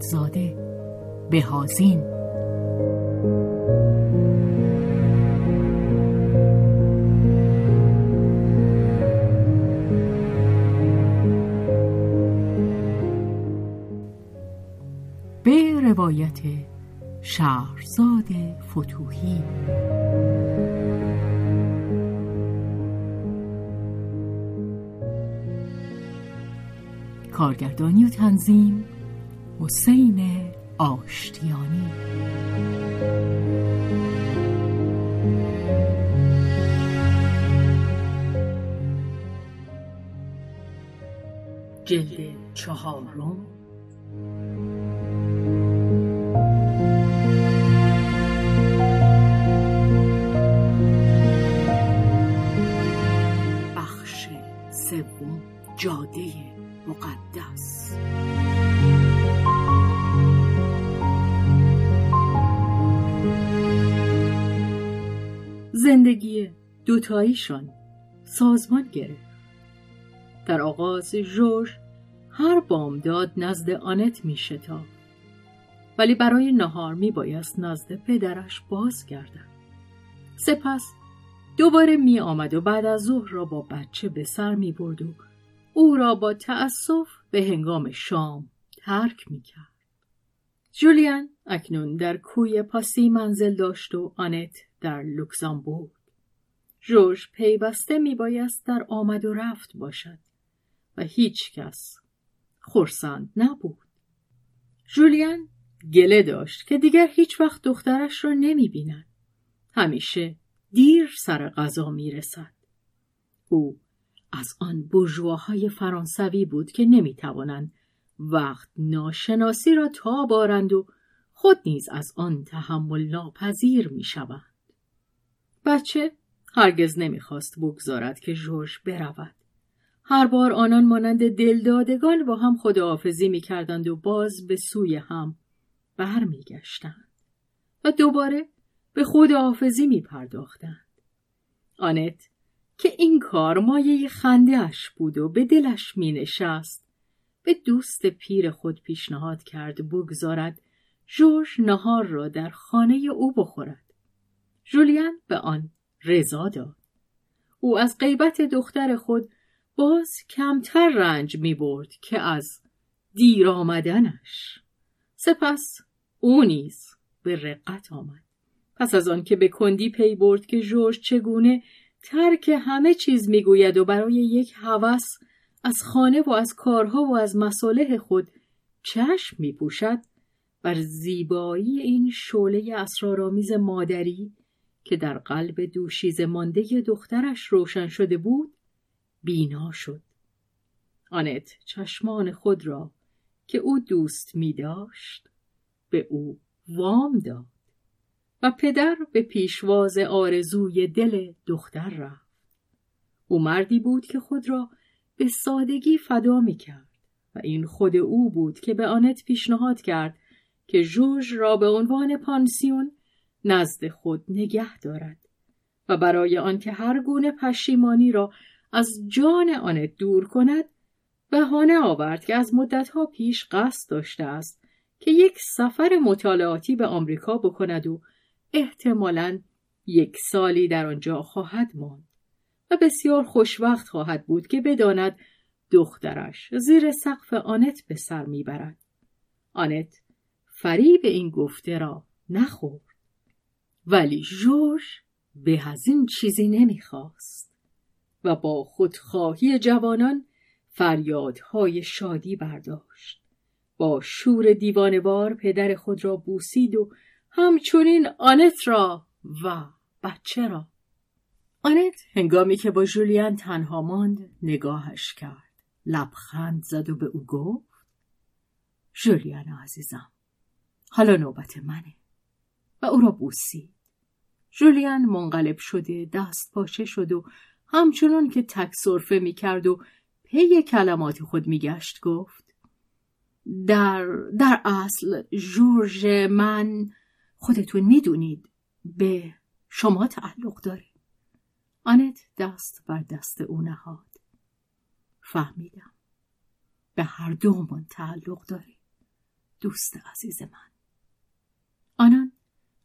اعتمادزاده بهازین به روایت شهرزاد فتوهی. کارگردانی و تنظیم حسین آشتیانی. جلد چهارم. دوتاییشان سازمان گرفت در آغاز جورج هر بامداد نزد آنت می شتافت ولی برای نهار می بایست نزد پدرش باز گردد سپس دوباره می آمد و بعد از ظهر را با بچه به سر می برد و او را با تأسف به هنگام شام ترک می کرد. جولیان اکنون در کوی پاسی منزل داشت و آنت در لوکزامبورگ. جورج پیوسته می بایست در آمد و رفت باشد و هیچ کس خورسند نبود. جولیان گله داشت که دیگر هیچ وقت دخترش را نمی بیند. همیشه دیر سر غذا می رسد. او از آن برجواهای فرانسوی بود که نمی توانند وقت ناشناسی را تا بارند و خود نیز از آن تحمل ناپذیر می شوند. بچه هرگز نمی‌خواست بگذارد که جورج برود. هر بار آنان مانند دلدادگان با هم خداحافظی می کردند و باز به سوی هم برمیگشتند و دوباره به خداحافظی می پرداختند. آنت که این کار مایه خندهاش بود و به دلش می نشست به دوست پیر خود پیشنهاد کرد بگذارد جورج نهار را در خانه او بخورد. جولیان به آن رضا داد. او از غیبت دختر خود باز کمتر رنج می برد که از دیر آمدنش. سپس او نیز به رقت آمد. پس از آن که به کندی پی برد که جورج چگونه ترک همه چیز می‌گوید و برای یک هوس از خانه و از کارها و از مصالح خود چشم میپوشد بر زیبایی این شعله اسرارآمیز مادری که در قلب دوشیز مانده دخترش روشن شده بود بینا شد آنت چشمان خود را که او دوست می داشت به او وام داد و پدر به پیشواز آرزوی دل دختر رفت. او مردی بود که خود را به سادگی فدا می کرد و این خود او بود که به آنت پیشنهاد کرد که جوژ را به عنوان پانسیون نزد خود نگه دارد و برای آنکه هر گونه پشیمانی را از جان آنت دور کند بهانه آورد که از مدتها پیش قصد داشته است که یک سفر مطالعاتی به آمریکا بکند و احتمالا یک سالی در آنجا خواهد ماند و بسیار خوشوقت خواهد بود که بداند دخترش زیر سقف آنت به سر می‌برد. آنت فریب این گفته را نخورد. ولی جورج به از این چیزی نمی‌خواست و با خودخواهی جوانان فریادهای شادی برداشت. با شور دیوانوار پدر خود را بوسید و همچنین آنت را و بچه را. آنت هنگامی که با جولیان تنها ماند نگاهش کرد. لبخند زد و به او گفت جولیان عزیزم حالا نوبت منه. و او را بوسید. جولیان منقلب شده دست پاچه شد و همچنان که تک صرفه می کرد و پی کلمات خود میگشت گفت در در اصل جورج من خودتون می‌دونید به شما تعلق داره. آنت دست بر دست او نهاد. فهمیدم به هر دومون تعلق داره دوست عزیز من.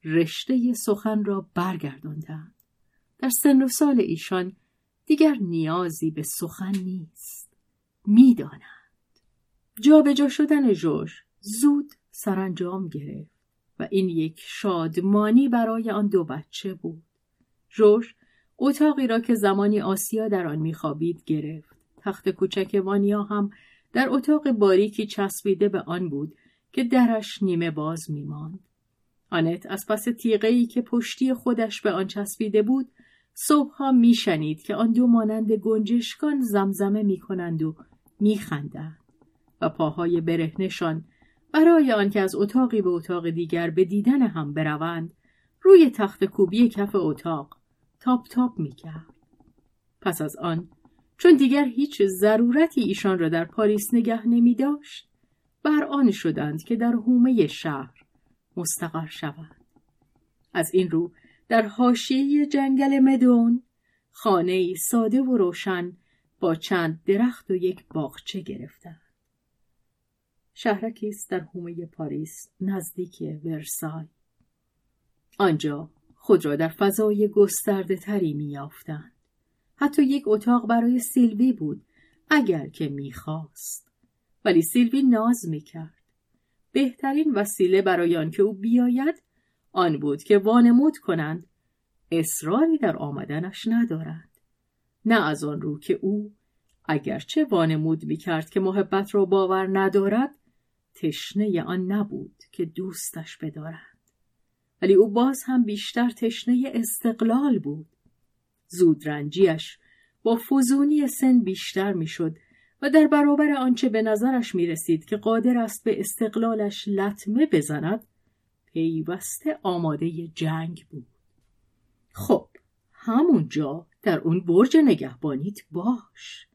رشته سخن را برگرداندند. در سن و سال ایشان دیگر نیازی به سخن نیست. می‌دانند. جابجا شدن جوش زود سرانجام گرفت و این یک شادمانی برای آن دو بچه بود. جوش اتاقی را که زمانی آسیا در آن میخوابید گرفت. تخت کوچک وانیا هم در اتاق باریکی چسبیده به آن بود که درش نیمه باز میماند. آنت از پس تیغه که پشتی خودش به آن چسبیده بود صبحها میشنید که آن دو مانند گنجشکان زمزمه می‌کنند و میخندند و پاهای برهنشان برای آنکه از اتاقی به اتاق دیگر به دیدن هم بروند روی تخت کوبی کف اتاق تاپ تاپ می‌کرد. پس از آن چون دیگر هیچ ضرورتی ایشان را در پاریس نگه نمی داشت بر آن شدند که در حومه شهر مستقر شوند از این رو در حاشیه جنگل مدون خانه ساده و روشن با چند درخت و یک باغچه گرفتند. شهرکی است در حومه پاریس نزدیک ورسای. آنجا خود را در فضای گسترده تری می حتی یک اتاق برای سیلوی بود اگر که می‌خواست. ولی سیلوی ناز می‌کرد. بهترین وسیله برای آنکه او بیاید آن بود که وانمود کنند. اصراری در آمدنش ندارند. نه از آن رو که او اگرچه وانمود می‌کرد که محبت را باور ندارد تشنه آن نبود که دوستش بدارند. ولی او باز هم بیشتر تشنه استقلال بود. زودرنجیش با فزونی سن بیشتر می‌شد و در برابر آنچه به نظرش می رسید که قادر است به استقلالش لطمه بزند پیوسته آماده جنگ بود. خب همونجا در اون برج نگهبانیت باش.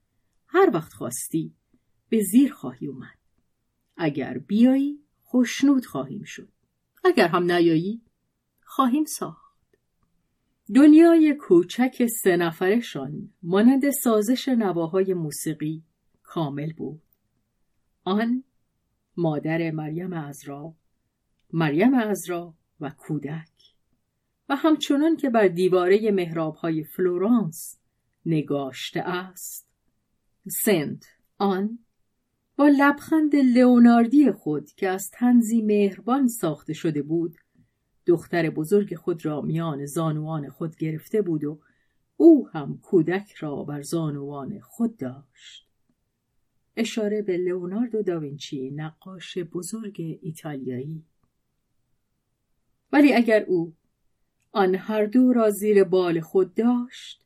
هر وقت خواستی به زیر خواهی اومد. اگر بیایی خوشنود خواهیم شد. اگر هم نیایی خواهیم ساخت. دنیای کوچک سه نفرشان مانند سازش نواهای موسیقی کامل بود. آن مادر مریم ازرا مریم ازرا و کودک. و همچنان که بر دیواره محراب های فلورانس نگاشته است. سنت آن با لبخند لئوناردی خود که از تنزی مهربان ساخته شده بود دختر بزرگ خود را میان زانوان خود گرفته بود و او هم کودک را بر زانوان خود داشت. اشاره به لئوناردو داوینچی نقاش بزرگ ایتالیایی. ولی اگر او آن هر دو را زیر بال خود داشت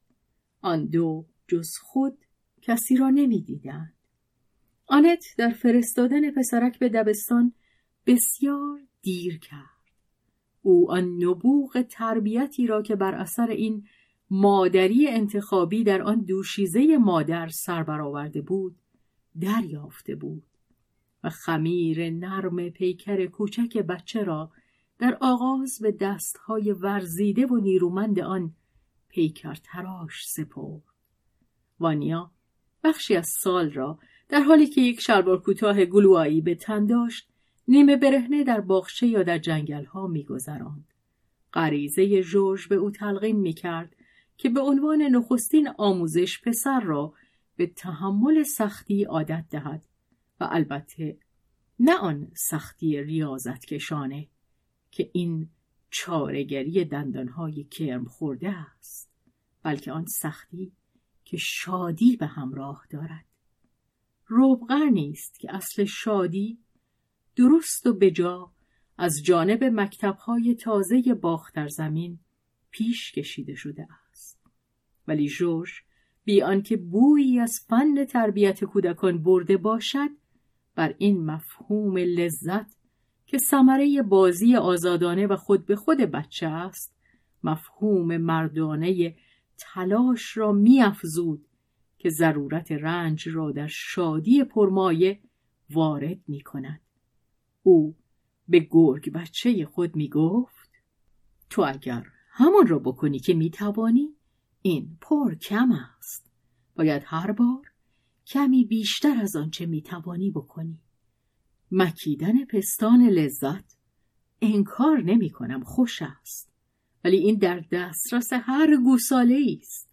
آن دو جز خود کسی را نمی‌دیدند. آنت در فرستادن پسرک به دبستان بسیار دیر کرد. او آن نبوغ تربیتی را که بر اثر این مادری انتخابی در آن دوشیزه مادر سر برآورده بود دریافته بود و خمیر نرم پیکر کوچک بچه را در آغاز به دستهای ورزیده و نیرومند آن پیکر تراش سپرد. وانیا بخشی از سال را در حالی که یک شلوار کوتاه گلوایی به تن داشت نیمه برهنه در باغچه یا در جنگل ها میگذراند. غریزه جورج به او تلقین می‌کرد که به عنوان نخستین آموزش پسر را به تحمل سختی عادت دهد و البته نه آن سختی ریاضت کشانه که این چارگری دندانهای کرم خورده است بلکه آن سختی که شادی به همراه دارد. روبغر نیست که اصل شادی درست و بجا از جانب مکتبهای تازه باختر زمین پیش کشیده شده است. ولی جورج بی آنکه بویی از فن تربیت کودکان برده باشد بر این مفهوم لذت که ثمره بازی آزادانه و خود به خود بچه است مفهوم مردانه تلاش را میافزود که ضرورت رنج را در شادی پرمایه وارد می کند. او به گرگ بچه خود می گفت تو اگر همان را بکنی که می توانی این پر کم است. باید هر بار کمی بیشتر از آنچه می توانی بکنی. مکیدن پستان لذت انکار نمی کنم خوش است. ولی این در دسترس هر گوساله است.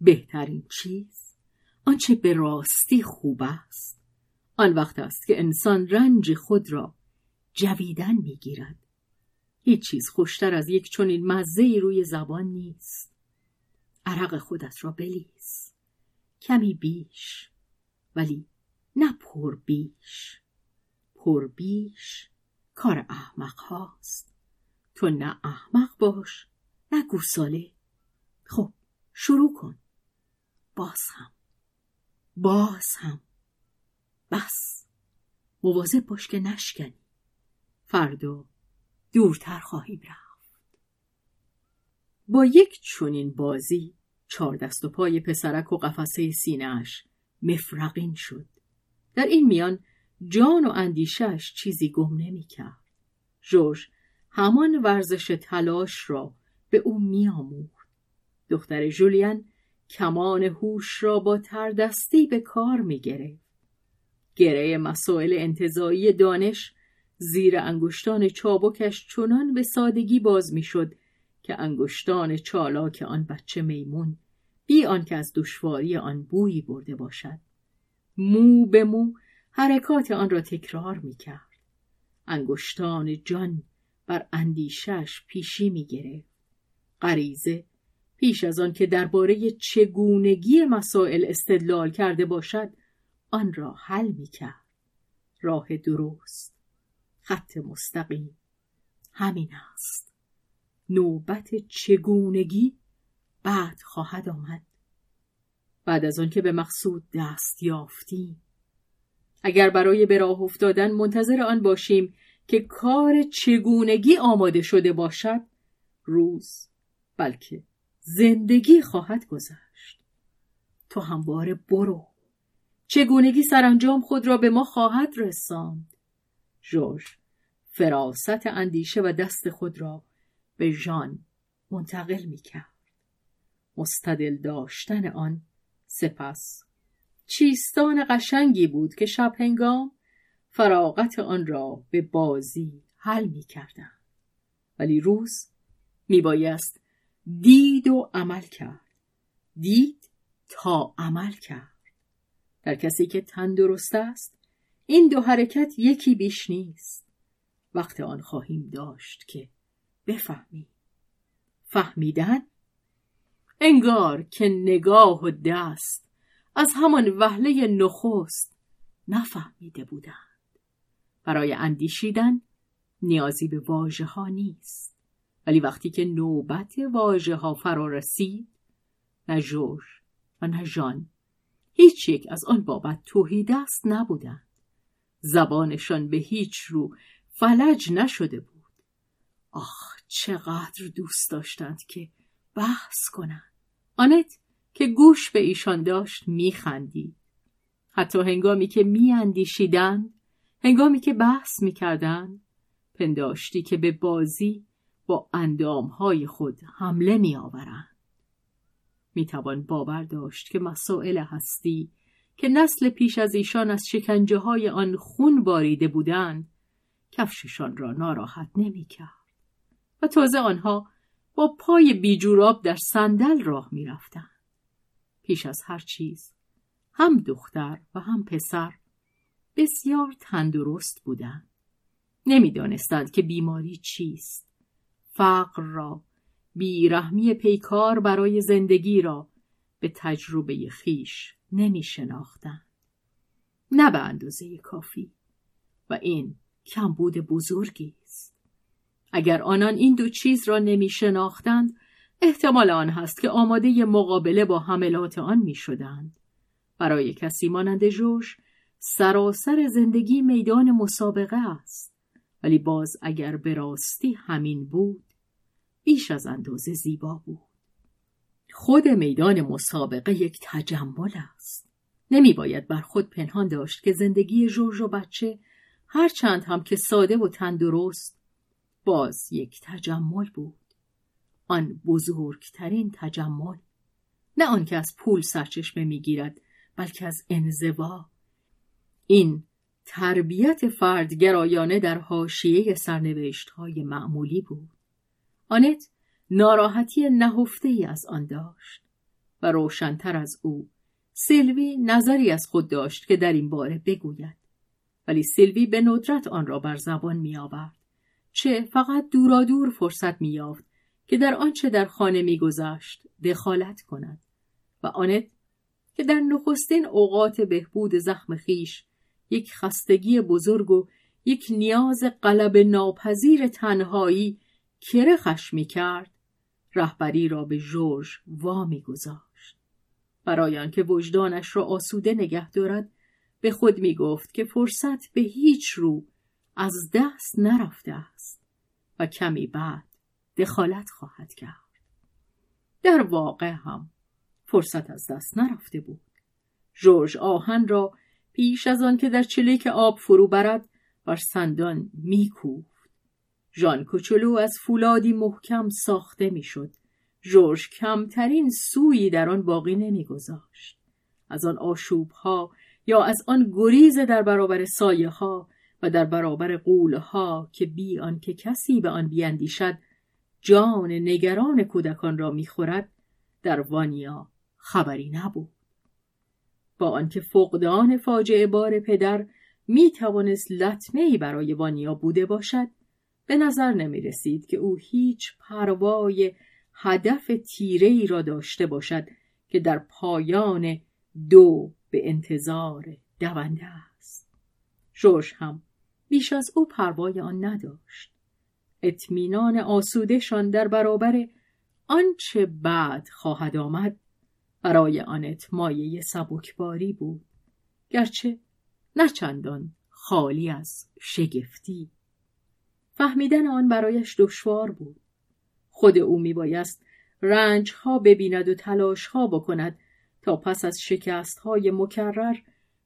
بهترین چیز آنچه به راستی خوب است. آن وقت است که انسان رنج خود را جویدن می‌گیرد. هیچ چیز خوشتر از یک چنین مزه روی زبان نیست. عرق خودت را بلیز. کمی بیش ولی نه پر بیش. پر بیش کار احمق هاست. تو نه احمق باش نه گوساله. خب شروع کن. باز هم. باز هم. بس. مواظب باش که نشکنی. فردا دورتر خواهیم رفت. با یک چونین بازی چهار دست و پای پسرک و قفسه سینهاش مفرقین شد در این میان جان و اندیشش چیزی گم نمی کرد. جورج همان ورزش تلاش را به او میآموخت دختر جولین کمان هوش را با تردستی به کار می. گره مسائل انتظایی دانش زیر انگشتان چابکش چنان به سادگی باز می‌شد که انگشتان چالاک آن بچه میمون بی آنکه از دشواری آن بویی برده باشد مو به مو حرکات آن را تکرار می کرد. انگشتان جان بر اندیشش پیشی می گرفت. غریزه پیش از آن که درباره چگونگی مسائل استدلال کرده باشد آن را حل می کرد. راه درست خط مستقیم همین است نوبت چگونگی بعد خواهد آمد. بعد از آن که به مقصود دست یافتیم اگر برای به راه افتادن منتظر آن باشیم که کار چگونگی آماده شده باشد روز بلکه زندگی خواهد گذشت. تو همواره برو. چگونگی سرانجام خود را به ما خواهد رساند. جورج فراست اندیشه و دست خود را به ژان منتقل می کرد مستدل داشتن آن سپس چیستان قشنگی بود که شب هنگام فراغت آن را به بازی حل می کردن. ولی روز می بایست دید و عمل کرد. دید تا عمل کرد. در کسی که تندرست است این دو حرکت یکی بیش نیست. وقت آن خواهیم داشت که بفهمی. فهمیدن؟ انگار که نگاه و دست از همان وهله نخست نفهمیده بودند. برای اندیشیدن نیازی به واژه ها نیست. ولی وقتی که نوبت واژه ها فرا رسید نه جورج و نه ژان هیچ یک از آن بابت توهی دست نبودند. زبانشان به هیچ رو فلج نشده بود. آخ چقدر دوست داشتند که بحث کنند. آنت که گوش به ایشان داشت میخندید. حتی هنگامی که میاندیشیدند هنگامی که بحث می‌کردند پنداشتی که به بازی با اندامهای خود حمله میآورند می‌توان باور داشت که مسائل هستی که نسل پیش از ایشان از شکنجه های آن خون باریده بودند کفششان را ناراحت نمی‌کرد تازه آنها با پای بیجوراب در صندل راه می‌رفتند پیش از هر چیز هم دختر و هم پسر بسیار تندرست بودند. نمی‌دانستند که بیماری چیست. فقر را، بیرحمی پیکار برای زندگی را به تجربه خیش نمی شناختند. نه به اندازه کافی و این کمبود بزرگی اگر آنان این دو چیز را نمی شناختند احتمال آن هست که آماده مقابله با حملات آن می شدند. برای کسی مانند جوش سراسر زندگی میدان مسابقه است. ولی باز اگر به راستی همین بود بیش از اندازه زیبا بود. خود میدان مسابقه یک تجمل است. نمی باید بر خود پنهان داشت که زندگی جورج و بچه هرچند هم که ساده و تندرست باز یک تجمل بود. آن بزرگترین تجمل. نه آنکه از پول سرچشمه می‌گیرد بلکه از انزوا. این تربیت فردگرایانه در حاشیه سرنوشت های معمولی بود. آنت ناراحتی نهفته ای از آن داشت و روشنتر از او سیلوی نظری از خود داشت که در این باره بگوید. ولی سیلوی به ندرت آن را بر زبان می آورد چه فقط دورادور فرصت می یافت که در آنچه در خانه میگذشت دخالت کند و آنت که در نخستین اوقات بهبود زخم خیش یک خستگی بزرگ و یک نیاز قلب ناپذیر تنهایی کرخش می کرد رهبری را به جورج وا گذاشت برای آنکه وجدانش را آسوده نگه دارد به خود می گفت که فرصت به هیچ رو از دست نرفته است و کمی بعد دخالت خواهد کرد. در واقع هم فرصت از دست نرفته بود. جورج آهن را پیش از آن که در چلیک آب فرو برد بر سندان میکوفت. ژان کوچولو از فولادی محکم ساخته می‌شد. جورج کمترین سویی در آن باقی نمیگذاشت. از آن آشوب ها یا از آن گریز در برابر سایه ها و در برابر قول ها که بی آنکه کسی به آن بیاندیشد جان نگران کودکان را می‌خورد در وانیا خبری نبود. با آنکه فقدان فاجعه بار پدر می توانست برای وانیا بوده باشد به نظر نمی رسید که او هیچ پروای هدف تیره ای را داشته باشد که در پایان دو به انتظار دونده است. جوش هم بیش از او پروای آن نداشت. اطمینان آسودهشان در برابر آنچه بعد خواهد آمد برای آنت مایه سبکباری بود گرچه نه چندان خالی از شگفتی. فهمیدن آن برایش دشوار بود. خود او میبایست رنج ها ببیند و تلاش ها بکند تا پس از شکست های مکرر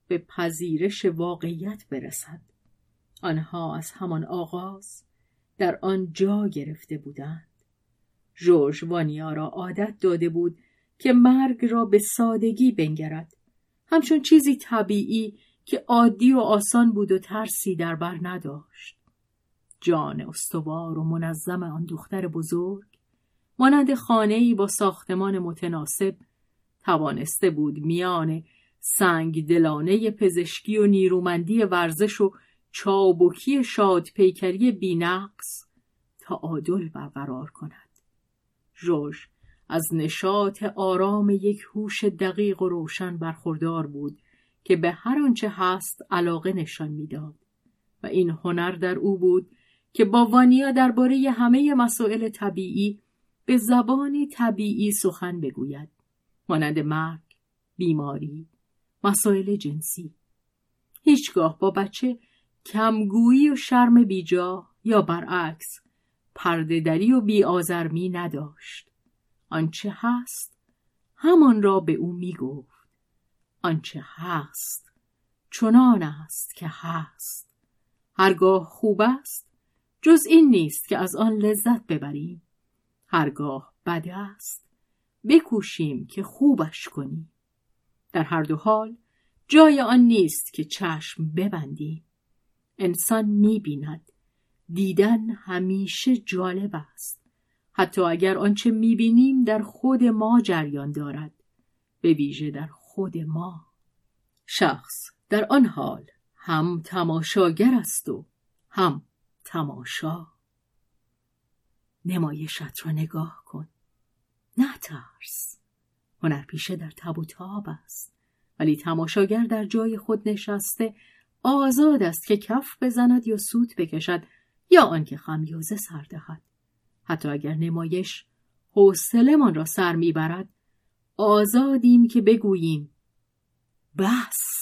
به پذیرش واقعیت برسد. آنها از همان آغاز در آن جا گرفته بودند. جورج وانیا را عادت داده بود که مرگ را به سادگی بنگرد. همچون چیزی طبیعی که عادی و آسان بود و ترسی در بر نداشت. جان استوار و منظم آن دختر بزرگ مانند خانه‌ای با ساختمان متناسب توانسته بود میان سنگ دلانه پزشکی و نیرومندی ورزش و چابکی شاد پیکری بینقص تعادل برقرار کند. جوش از نشاط آرام یک هوش دقیق و روشن برخوردار بود که به هر آنچه هست علاقه نشان می‌داد و این هنر در او بود که با وانیا درباره همه مسائل طبیعی به زبانی طبیعی سخن بگوید. مانند مرگ بیماری مسائل جنسی. هیچگاه با بچه کمگویی و شرم بیجا یا برعکس پردهدری و بیآزرمی نداشت. آنچه هست همان را به او می‌گفت. آنچه هست چنان است که هست. هرگاه خوب است جز این نیست که از آن لذت ببریم. هرگاه بد است بکوشیم که خوبش کنیم. در هر دو حال جای آن نیست که چشم ببندیم. انسان می‌بیند. دیدن همیشه جالب است. حتی اگر آنچه می‌بینیم در خود ما جریان دارد. به ویژه در خود ما. شخص در آن حال هم تماشاگر است و هم تماشا. نمایشت را نگاه کن. نه ترس هنرپیشه در تب و تاب است. ولی تماشاگر در جای خود نشسته آزاد است که کف بزند یا سوت بکشد یا آنکه خمیازه سر دهد. حتی اگر نمایش حوصلهمان را سر می‌برد آزادیم که بگوییم بس!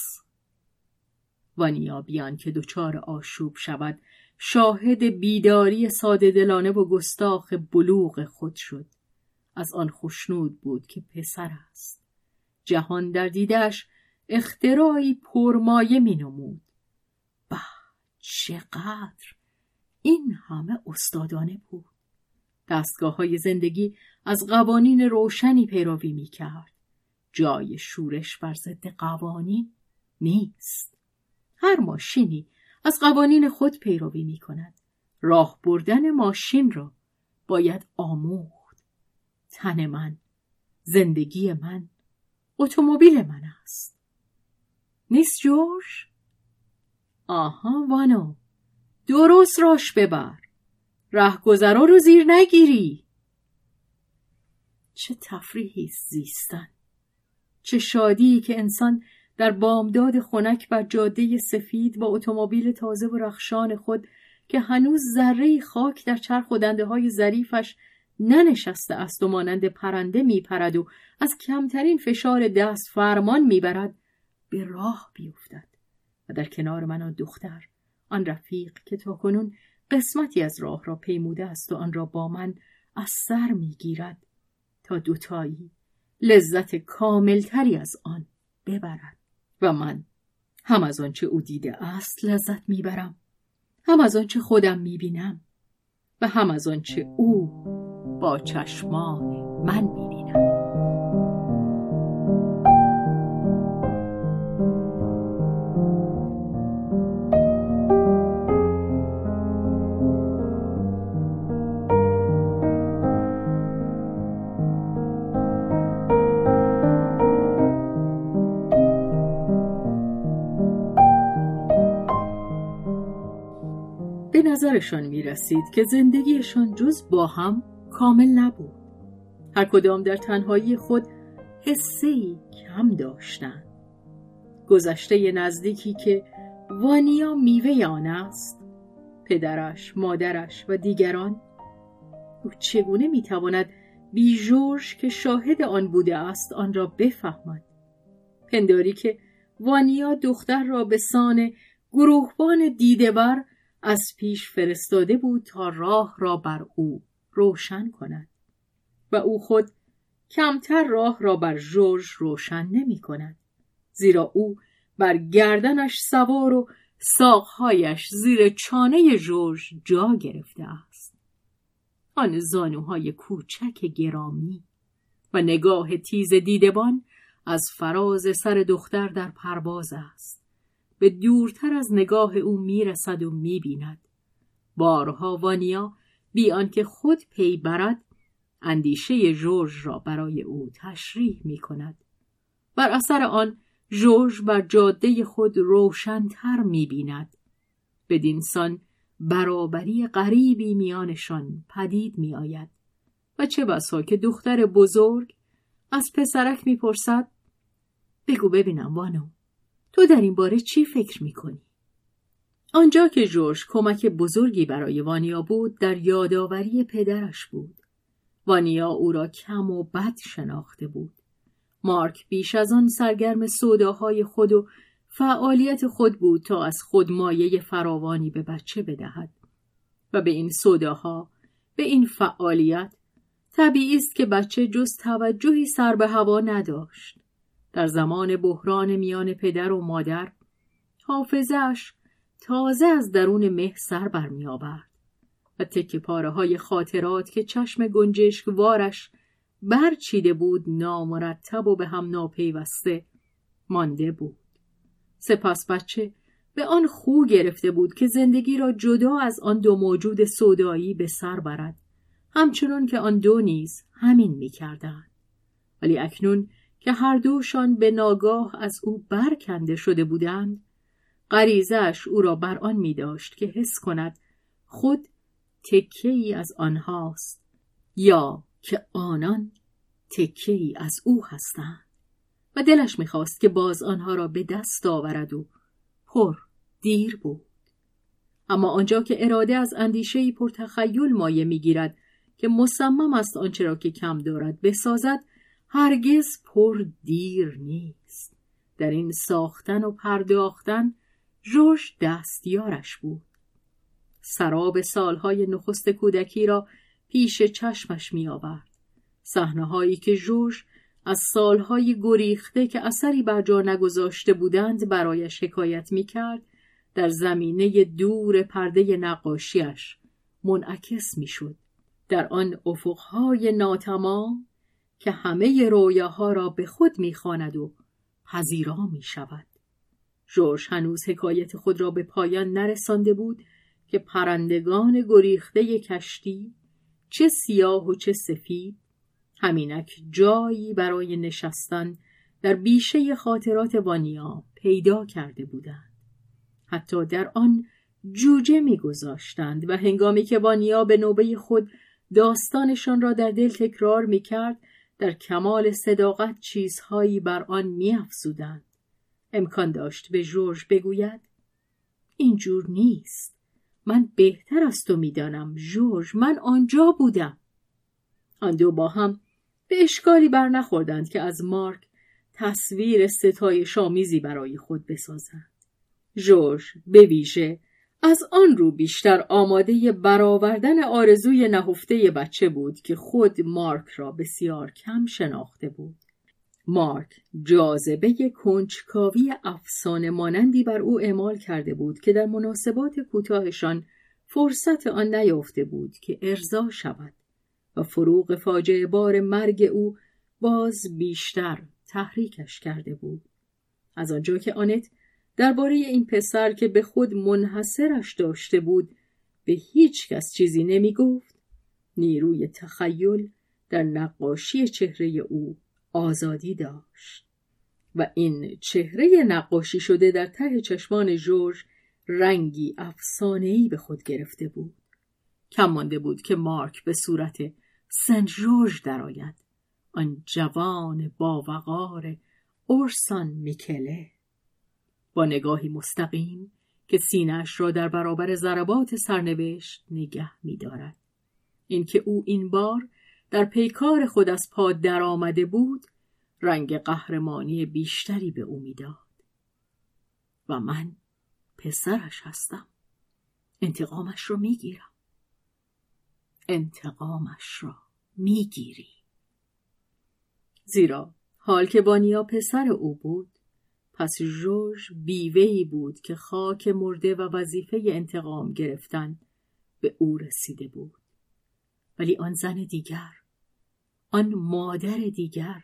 وانیا بیان که دچار آشوب شود شاهد بیداری ساده دلانه و گستاخ بلوغ خود شد. از آن خوشنود بود که پسر است. جهان در دیدش اختراعی پرمایه می نمود چقدر این همه استادانه بود. دستگاه های زندگی از قوانین روشنی پیروی می کرد جای شورش بر ضد قوانین نیست. هر ماشینی از قوانین خود پیروی می کند راه بردن ماشین را باید آموخت. تن من زندگی من اتومبیل من است. نیست جورج؟ آها وانو. درست راش ببر. رهگذرا رو زیر نگیری. چه تفریحی زیستن. چه شادی که انسان در بامداد خنک بر جاده سفید با اتومبیل تازه و رخشان خود که هنوز ذره خاک در چرخ و دنده های ظریفش ننشسته است و مانند پرنده میپرد و از کمترین فشار دست فرمان می‌برد به راه بیفتد. و در کنار من آن دختر آن رفیق که تا کنون قسمتی از راه را پیموده است و آن را با من از سر می‌گیرد تا دوتایی لذت کاملتری از آن ببرد و من هم از آنچه او دیده است لذت می‌برم هم از آنچه خودم می‌بینم و هم از آنچه او با چشمان من می‌بینم نظرشان می رسید که زندگیشان جز با هم کامل نبود. هر کدام در تنهایی خود حسه کم داشتند. گذشته نزدیکی که وانیا میوه آن است پدرش، مادرش و دیگران او چگونه می‌تواند بی جورج که شاهد آن بوده است آن را بفهمد پنداری که وانیا دختر را به سان گروهبان دیدهور از پیش فرستاده بود تا راه را بر او روشن کند و او خود کمتر راه را بر جورج روشن نمی کند زیرا او بر گردنش سوار و ساقهایش زیر چانه جورج جا گرفته است. آن زانوهای کوچک گرامی و نگاه تیز دیدبان از فراز سر دختر در پرواز است. به دورتر از نگاه او می‌رسد و می‌بیند بارها وانیا بی آنکه خود پی برد اندیشه جورج را برای او تشریح می کند. بر اثر آن جورج بر جاده خود روشنتر می بیند. بدینسان برابری غریبی میانشان پدید می آید. و چه بسا که دختر بزرگ از پسرک می‌پرسد بگو ببینم وانو تو در این باره چی فکر می‌کنی؟ آنجا که جورج کمک بزرگی برای وانیا بود در یادآوری پدرش بود. وانیا او را کم و بد شناخته بود. مارک بیش از آن سرگرم سوداهای خود و فعالیت خود بود تا از خود مایه فراوانی به بچه بدهد و به این سوداها به این فعالیت طبیعی است که بچه جز توجهی سر به هوا نداشت در زمان بحران میان پدر و مادر حافظش تازه از درون مه سر برمیآورد و تکه پاره های خاطرات که چشم گنجشک وارش برچیده بود نامرتب و به هم ناپیوسته مانده بود. سپس بچه به آن خو گرفته بود که زندگی را جدا از آن دو موجود سودایی به سر برد. همچنان که آن دو نیز همین می‌کردند. ولی اکنون که هر دوشان به ناگاه از او برکنده شده بودند غریزش او را بر آن می داشت که حس کند خود تکه ای از آنهاست یا که آنان تکه ای از او هستند. و دلش می‌خواست که باز آنها را به دست آورد و پر دیر بود. اما آنجا که اراده از اندیشه پرتخیل مایه می‌گیرد که مصمم است آنچه را که کم دارد بسازد هرگز پر دیر نیست. در این ساختن و پرداختن جوش دستیارش بود. سراب سالهای نخست کودکی را پیش چشمش می آورد صحنه هایی که جوش از سالهای گریخته که اثری بر جا نگذاشته بودند برایش حکایت می کرد در زمینه دور پرده نقاشیش منعکس می شد. در آن افقهای ناتمام که همه رویاها را به خود می‌خواند و پذیرا می شود. جورج هنوز حکایت خود را به پایان نرسانده بود که پرندگان گریخته کشتی چه سیاه و چه سفید همینک جایی برای نشستن در بیشه خاطرات وانیا پیدا کرده بودند. حتی در آن جوجه میگذاشتند و هنگامی که وانیا به نوبه خود داستانشان را در دل تکرار می‌کرد در کمال صداقت چیزهایی بر آن میافزودند. امکان داشت به جورج بگوید اینجور نیست. من بهتر از تو می‌دانم جورج من آنجا بودم. آن دو با هم به اشکالی بر نخوردند که از مارک تصویر ستای شامیزی برای خود بسازند. جورج به ویژه از آن رو بیشتر آماده برآوردن آرزوی نهفته بچه بود که خود مارک را بسیار کم شناخته بود. مارک جاذبه کنجکاوی افسانه مانندی بر او اعمال کرده بود که در مناسبات کوتاهشان فرصت آن نیافته بود که ارضا شود و فروغ فاجعه بار مرگ او باز بیشتر تحریکش کرده بود. از آنجا که آنت درباره این پسر که به خود منحصرش داشته بود به هیچ کس چیزی نمی گفت نیروی تخیل در نقاشی چهره او آزادی داشت. و این چهره نقاشی شده در ته چشمان جورج رنگی افسانه‌ای به خود گرفته بود. کم مانده بود که مارک به صورت سنت جورج درآید. آن جوان باوقار اورسان میکله. با نگاهی مستقیم که سینش را در برابر ضربات سرنوشت نگه می دارد. اینکه او این بار در پیکار خود از پا درآمده بود رنگ قهرمانی بیشتری به او می‌داد. و من پسرش هستم. انتقامش را می‌گیرم. انتقامش را می‌گیری. زیرا حال که بانیا پسر او بود پس جوش بیوهی بود که خاک مرده و وظیفه انتقام گرفتن به او رسیده بود. ولی آن زن دیگر، آن مادر دیگر،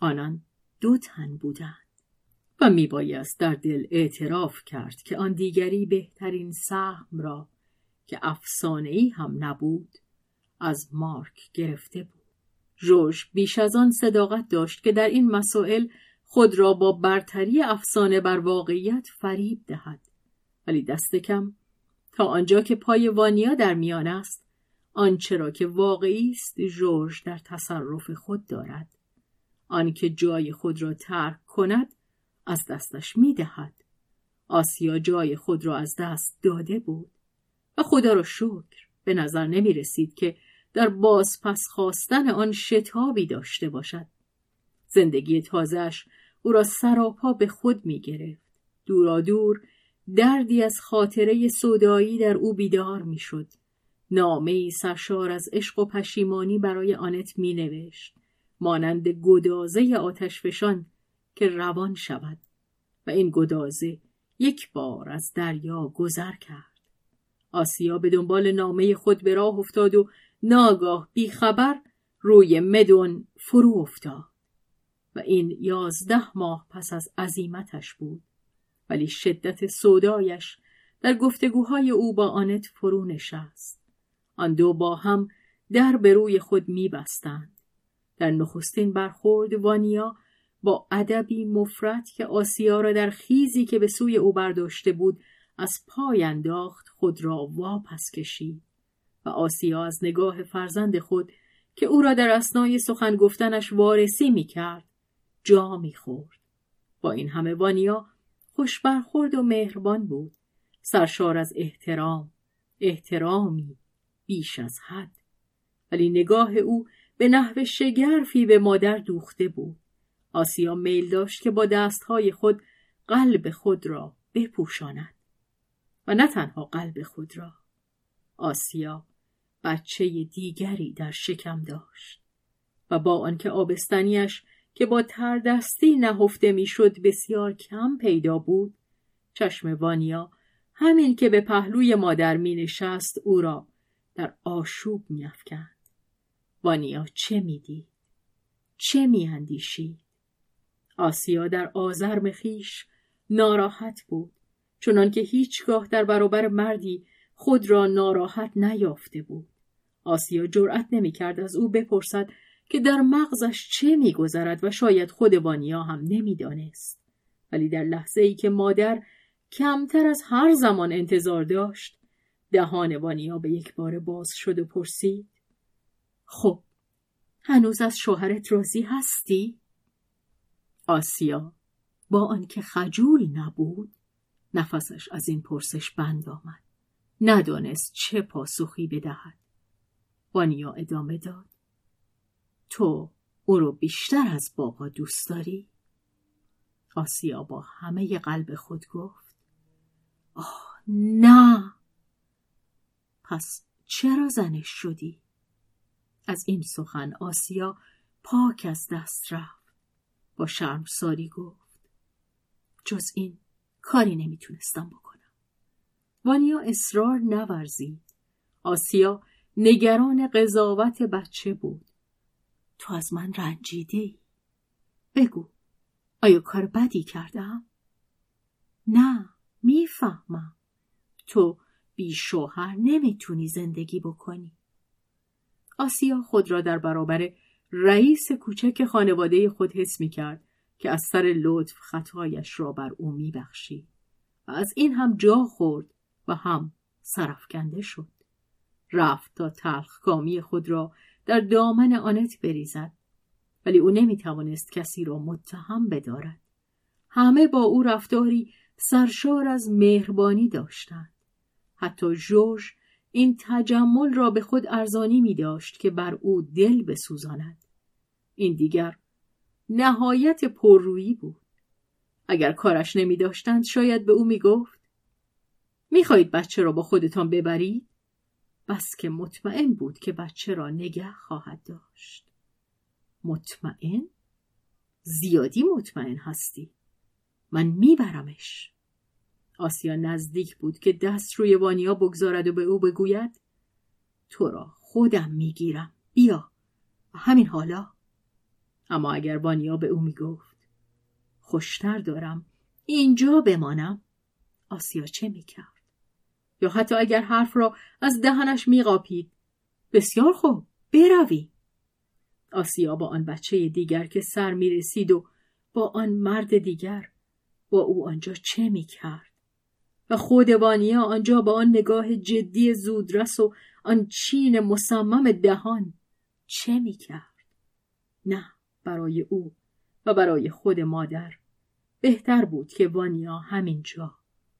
آنان دو تن بودند و میبایست در دل اعتراف کرد که آن دیگری بهترین سهم را که افسانه ای هم نبود از مارک گرفته بود. جوش بیش از آن صداقت داشت که در این مسائل خود را با برتری افسانه بر واقعیت فریب دهد. ولی دست کم تا آنجا که پای وانیا در میان است آنچه را که واقعی است جورج در تصرف خود دارد. آنکه جای خود را ترک کند از دستش می‌دهد. آسیا جای خود را از دست داده بود. و خدا را شکر به نظر نمی رسید که در باز پس خواستن آن شتابی داشته باشد. زندگی تازهش او را سراپا به خود می گرفت. دورا دور دردی از خاطره صدایی در او بیدار می شد. نامه سرشار از عشق و پشیمانی برای آنت می نوشت. مانند گدازه آتشفشان که روان شود و این گدازه یک بار از دریا گذر کرد. آسیا به دنبال نامه خود به راه افتاد و ناگاه بیخبر روی مدون فرو افتاد. و این یازده ماه پس از عزیمتش بود. ولی شدت سودایش در گفتگوهای او با آنت فرو نشست. آن دو با هم در به روی خود میبستند. در نخستین برخورد وانیا با ادبی مفرد که آسیا را در خیزی که به سوی او برداشته بود از پای انداخت خود را واپس کشید و آسیا از نگاه فرزند خود که او را در اسنای سخن گفتنش وارسی می کرد جا می‌خورد. با این همه وانیا خوش برخورد و مهربان بود. سرشار از احترام احترامی بیش از حد. ولی نگاه او به نحو شگرفی به مادر دوخته بود. آسیا میل داشت که با دستهای خود قلب خود را بپوشاند. و نه تنها قلب خود را. آسیا بچه دیگری در شکم داشت. و با آنکه آبستنیش که با تردستی نهفته می‌شد بسیار کم پیدا بود چشم وانیا همین که به پهلوی مادر می نشست او را در آشوب می افکند. وانیا چه می‌دید؟ چه می اندیشید؟ آسیا در آزرم خیش ناراحت بود چنان که هیچگاه در برابر مردی خود را ناراحت نیافته بود آسیا جرأت نمی‌کرد از او بپرسد که در مغزش چه میگذرد و شاید خود وانیا هم نمی‌دانست. ولی در لحظه ای که مادر کمتر از هر زمان انتظار داشت دهان وانیا به یک بار باز شد و پرسید خب هنوز از شوهرت راضی هستی؟ آسیا با آنکه خجول نبود نفسش از این پرسش بند آمد. ندانست چه پاسخی بدهد. وانیا ادامه داد. تو او رو بیشتر از بابا دوست داری؟ آسیا با همه قلب خود گفت آه نه. پس چرا زنش شدی؟ از این سخن آسیا پاک از دست رفت. با شرم ساری گفت جز این کاری نمی‌تونستم بکنم. وانیا اصرار نورزید. آسیا نگران قضاوت بچه بود. تو از من رنجیدی؟ بگو. آیا کار بدی کردم؟ نه می‌فهمم. تو بی شوهر نمی‌تونی زندگی بکنی. آسیا خود را در برابر رئیس کوچک خانواده خود حس می کرد که از سر لطف خطایش را بر او می بخشی و از این هم جا خورد و هم سرفکنده شد. رفت تا تلخکامی خود را در دامن آنت بریزد ولی او نمی توانست کسی را متهم بدارد. همه با او رفتاری سرشار از مهربانی داشتند. حتی جورج این تجمل را به خود ارزانی می داشت که بر او دل بسوزاند. این دیگر نهایت پررویی بود. اگر کارش نمی داشتند شاید به او می گفت می خواهید بچه را با خودتان ببرید؟ بس که مطمئن بود که بچه را نگه خواهد داشت. مطمئن؟ زیادی مطمئن هستی. من میبرمش. آسیا نزدیک بود که دست روی وانیا بگذارد و به او بگوید تو را خودم می‌گیرم بیا همین حالا اما اگر وانیا به او می‌گفت خوشتر دارم اینجا بمانم آسیا چه می‌کرد یا حتی اگر حرف را از دهنش میقاپید بسیار خوب بروی. آسیا با آن بچه دیگر که سر می‌رسید و با آن مرد دیگر با او آنجا چه می‌کرد؟ و خود وانیا آنجا با آن نگاه جدی زودرس و آن چین مصمم دهان چه می‌کرد؟ نه برای او و برای خود مادر بهتر بود که وانیا همینجا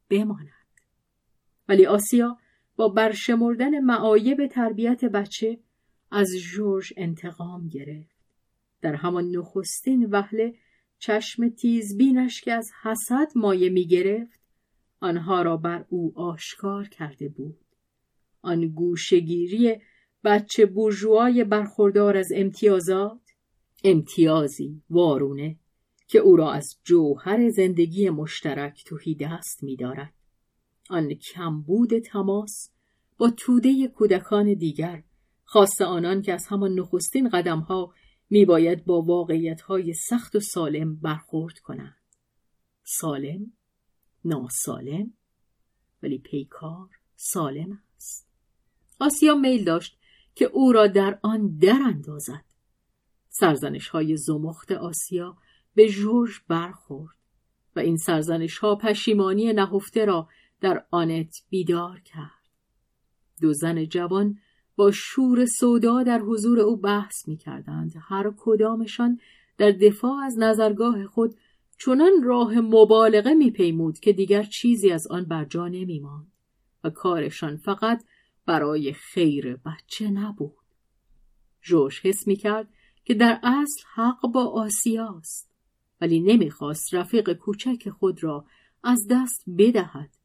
بماند. ولی آسیا با برشمردن معایب تربیت بچه از جورج انتقام گرفت. در همان نخستین وهله چشم تیزبینش که از حسد مایه می گرفت آنها را بر او آشکار کرده بود. آن گوشگیری بچه بورژوای برخوردار از امتیازات امتیازی وارونه که او را از جوهر زندگی مشترک توهی دست می‌دارد. آن کمبود تماس با توده کودکان دیگر خاص آنان که از همان نخستین قدمها میباید با واقعیتهای سخت و سالم برخورد کنند. سالم ناسالم ولی پیکار سالم است. آسیا میل داشت که او را در آن در اندازد سرزنش های زمخت آسیا به جورج برخورد و این سرزنش ها پشیمانی نهفته را در آنت بیدار کرد. دو زن جوان با شور سودا در حضور او بحث می کردند. هر کدامشان در دفاع از نظرگاه خود چنان راه مبالغه میپیمود که دیگر چیزی از آن بر جا نمیماند و کارشان فقط برای خیر بچه نبود. جوش حس می‌کرد که در اصل حق با آسیاست ولی نمی‌خواست رفیق کوچک خود را از دست بدهد.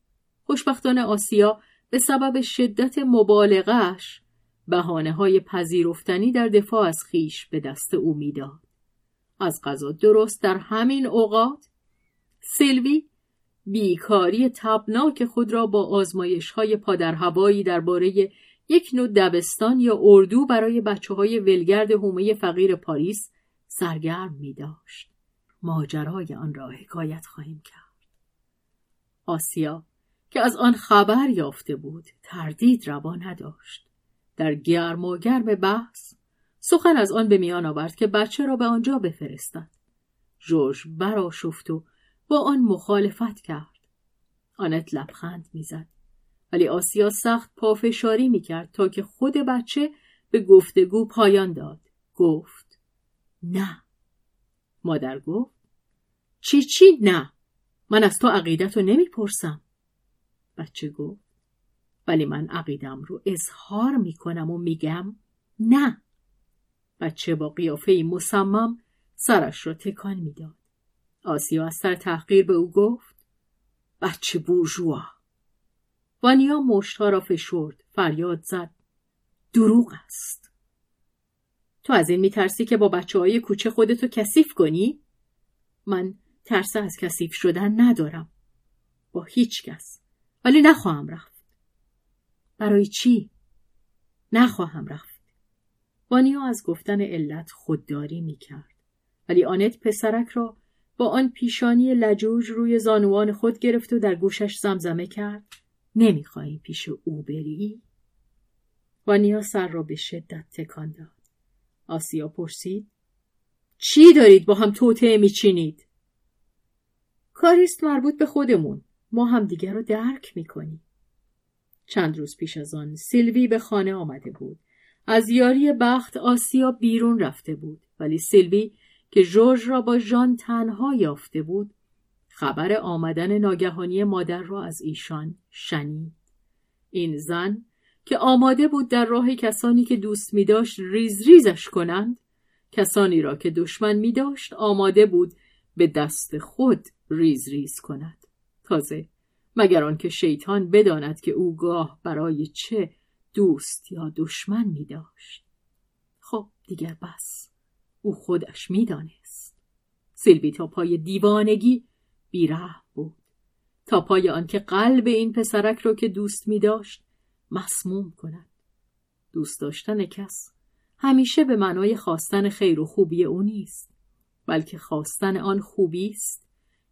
خوشبختانه آسیا به سبب شدت مبالغش بهانه های پذیرفتنی در دفاع از خیش به دست او می‌داد. از غذا درست در همین اوقات سیلوی بیکاری تبناک خود را با آزمایش های پادر هوایی درباره یک نوع دبستان یا اردو برای بچه های ولگرد حومه فقیر پاریس سرگرم می داشت. ماجرای آن را حکایت خواهیم کرد. آسیا که از آن خبر یافته بود تردید روا نداشت. در گرم و گرم بحث سخن از آن به میان آورد که بچه را به آنجا بفرستد. جورج براشفت و با آن مخالفت کرد. آنت لبخند می‌زد. ولی آسیا سخت پافشاری می‌کرد تا که خود بچه به گفتگو پایان داد. گفت نه. مادر گفت چی چی نه. من از تو عقیدت رو نمی‌پرسم. بچه گفت ولی من عقیدم رو اظهار می‌کنم و میگم نه. بچه با قیافه مصمم سرش را تکان می‌داد. آسیا از سر تحقیر به او گفت بچه بورژوا وانیا مشتها را فشرد فریاد زد دروغ است تو از این میترسی که با بچه های کوچه خودتو کثیف کنی؟ من ترس از کثیف شدن ندارم با هیچ کس ولی نخواهم رفت برای چی؟ نخواهم رفت وانیا از گفتن علت خودداری می‌کرد ولی آنت پسرک را با آن پیشانی لجوج روی زانوان خود گرفت و در گوشش زمزمه کرد نمی‌خواهی پیش او بری؟ وانیا سر را به شدت تکان داد. آسیا پرسید چی دارید با هم توطعه میچینید؟ کاریست مربوط به خودمون. ما هم دیگر رو درک می‌کنیم. چند روز پیش از آن سیلوی به خانه آمده بود. از یاری بخت آسیا بیرون رفته بود ولی سیلوی که جورج را با ژان تنها یافته بود خبر آمدن ناگهانی مادر را از ایشان شنید این زن که آماده بود در راه کسانی که دوست می داشت ریز ریزش کنند کسانی را که دشمن می داشت آماده بود به دست خود ریز ریز کند تازه مگر آنکه شیطان بداند که او گاه برای چه دوست یا دشمن می داشت خب دیگر بس. او خودش می‌دانست. سیلوی تا پای دیوانگی بیره بود. تا پای آنکه قلب این پسرک را که دوست می داشت مسموم کند. دوست داشتن کس همیشه به معنای خواستن خیر و خوبی او نیست بلکه خواستن آن خوبی است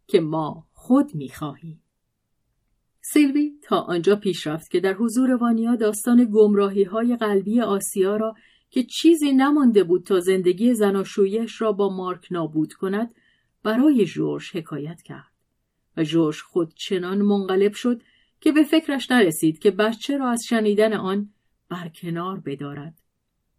که ما خود می‌خواهیم سیلوی تا آنجا پیش رفت که در حضور وانیا داستان گمراهی های قلبی آسیا را که چیزی نمانده بود تا زندگی زناشویش را با مارک نابود کند برای جورج حکایت کرد. و جورج خود چنان منقلب شد که به فکرش نرسید که بچه را از شنیدن آن برکنار بدارد.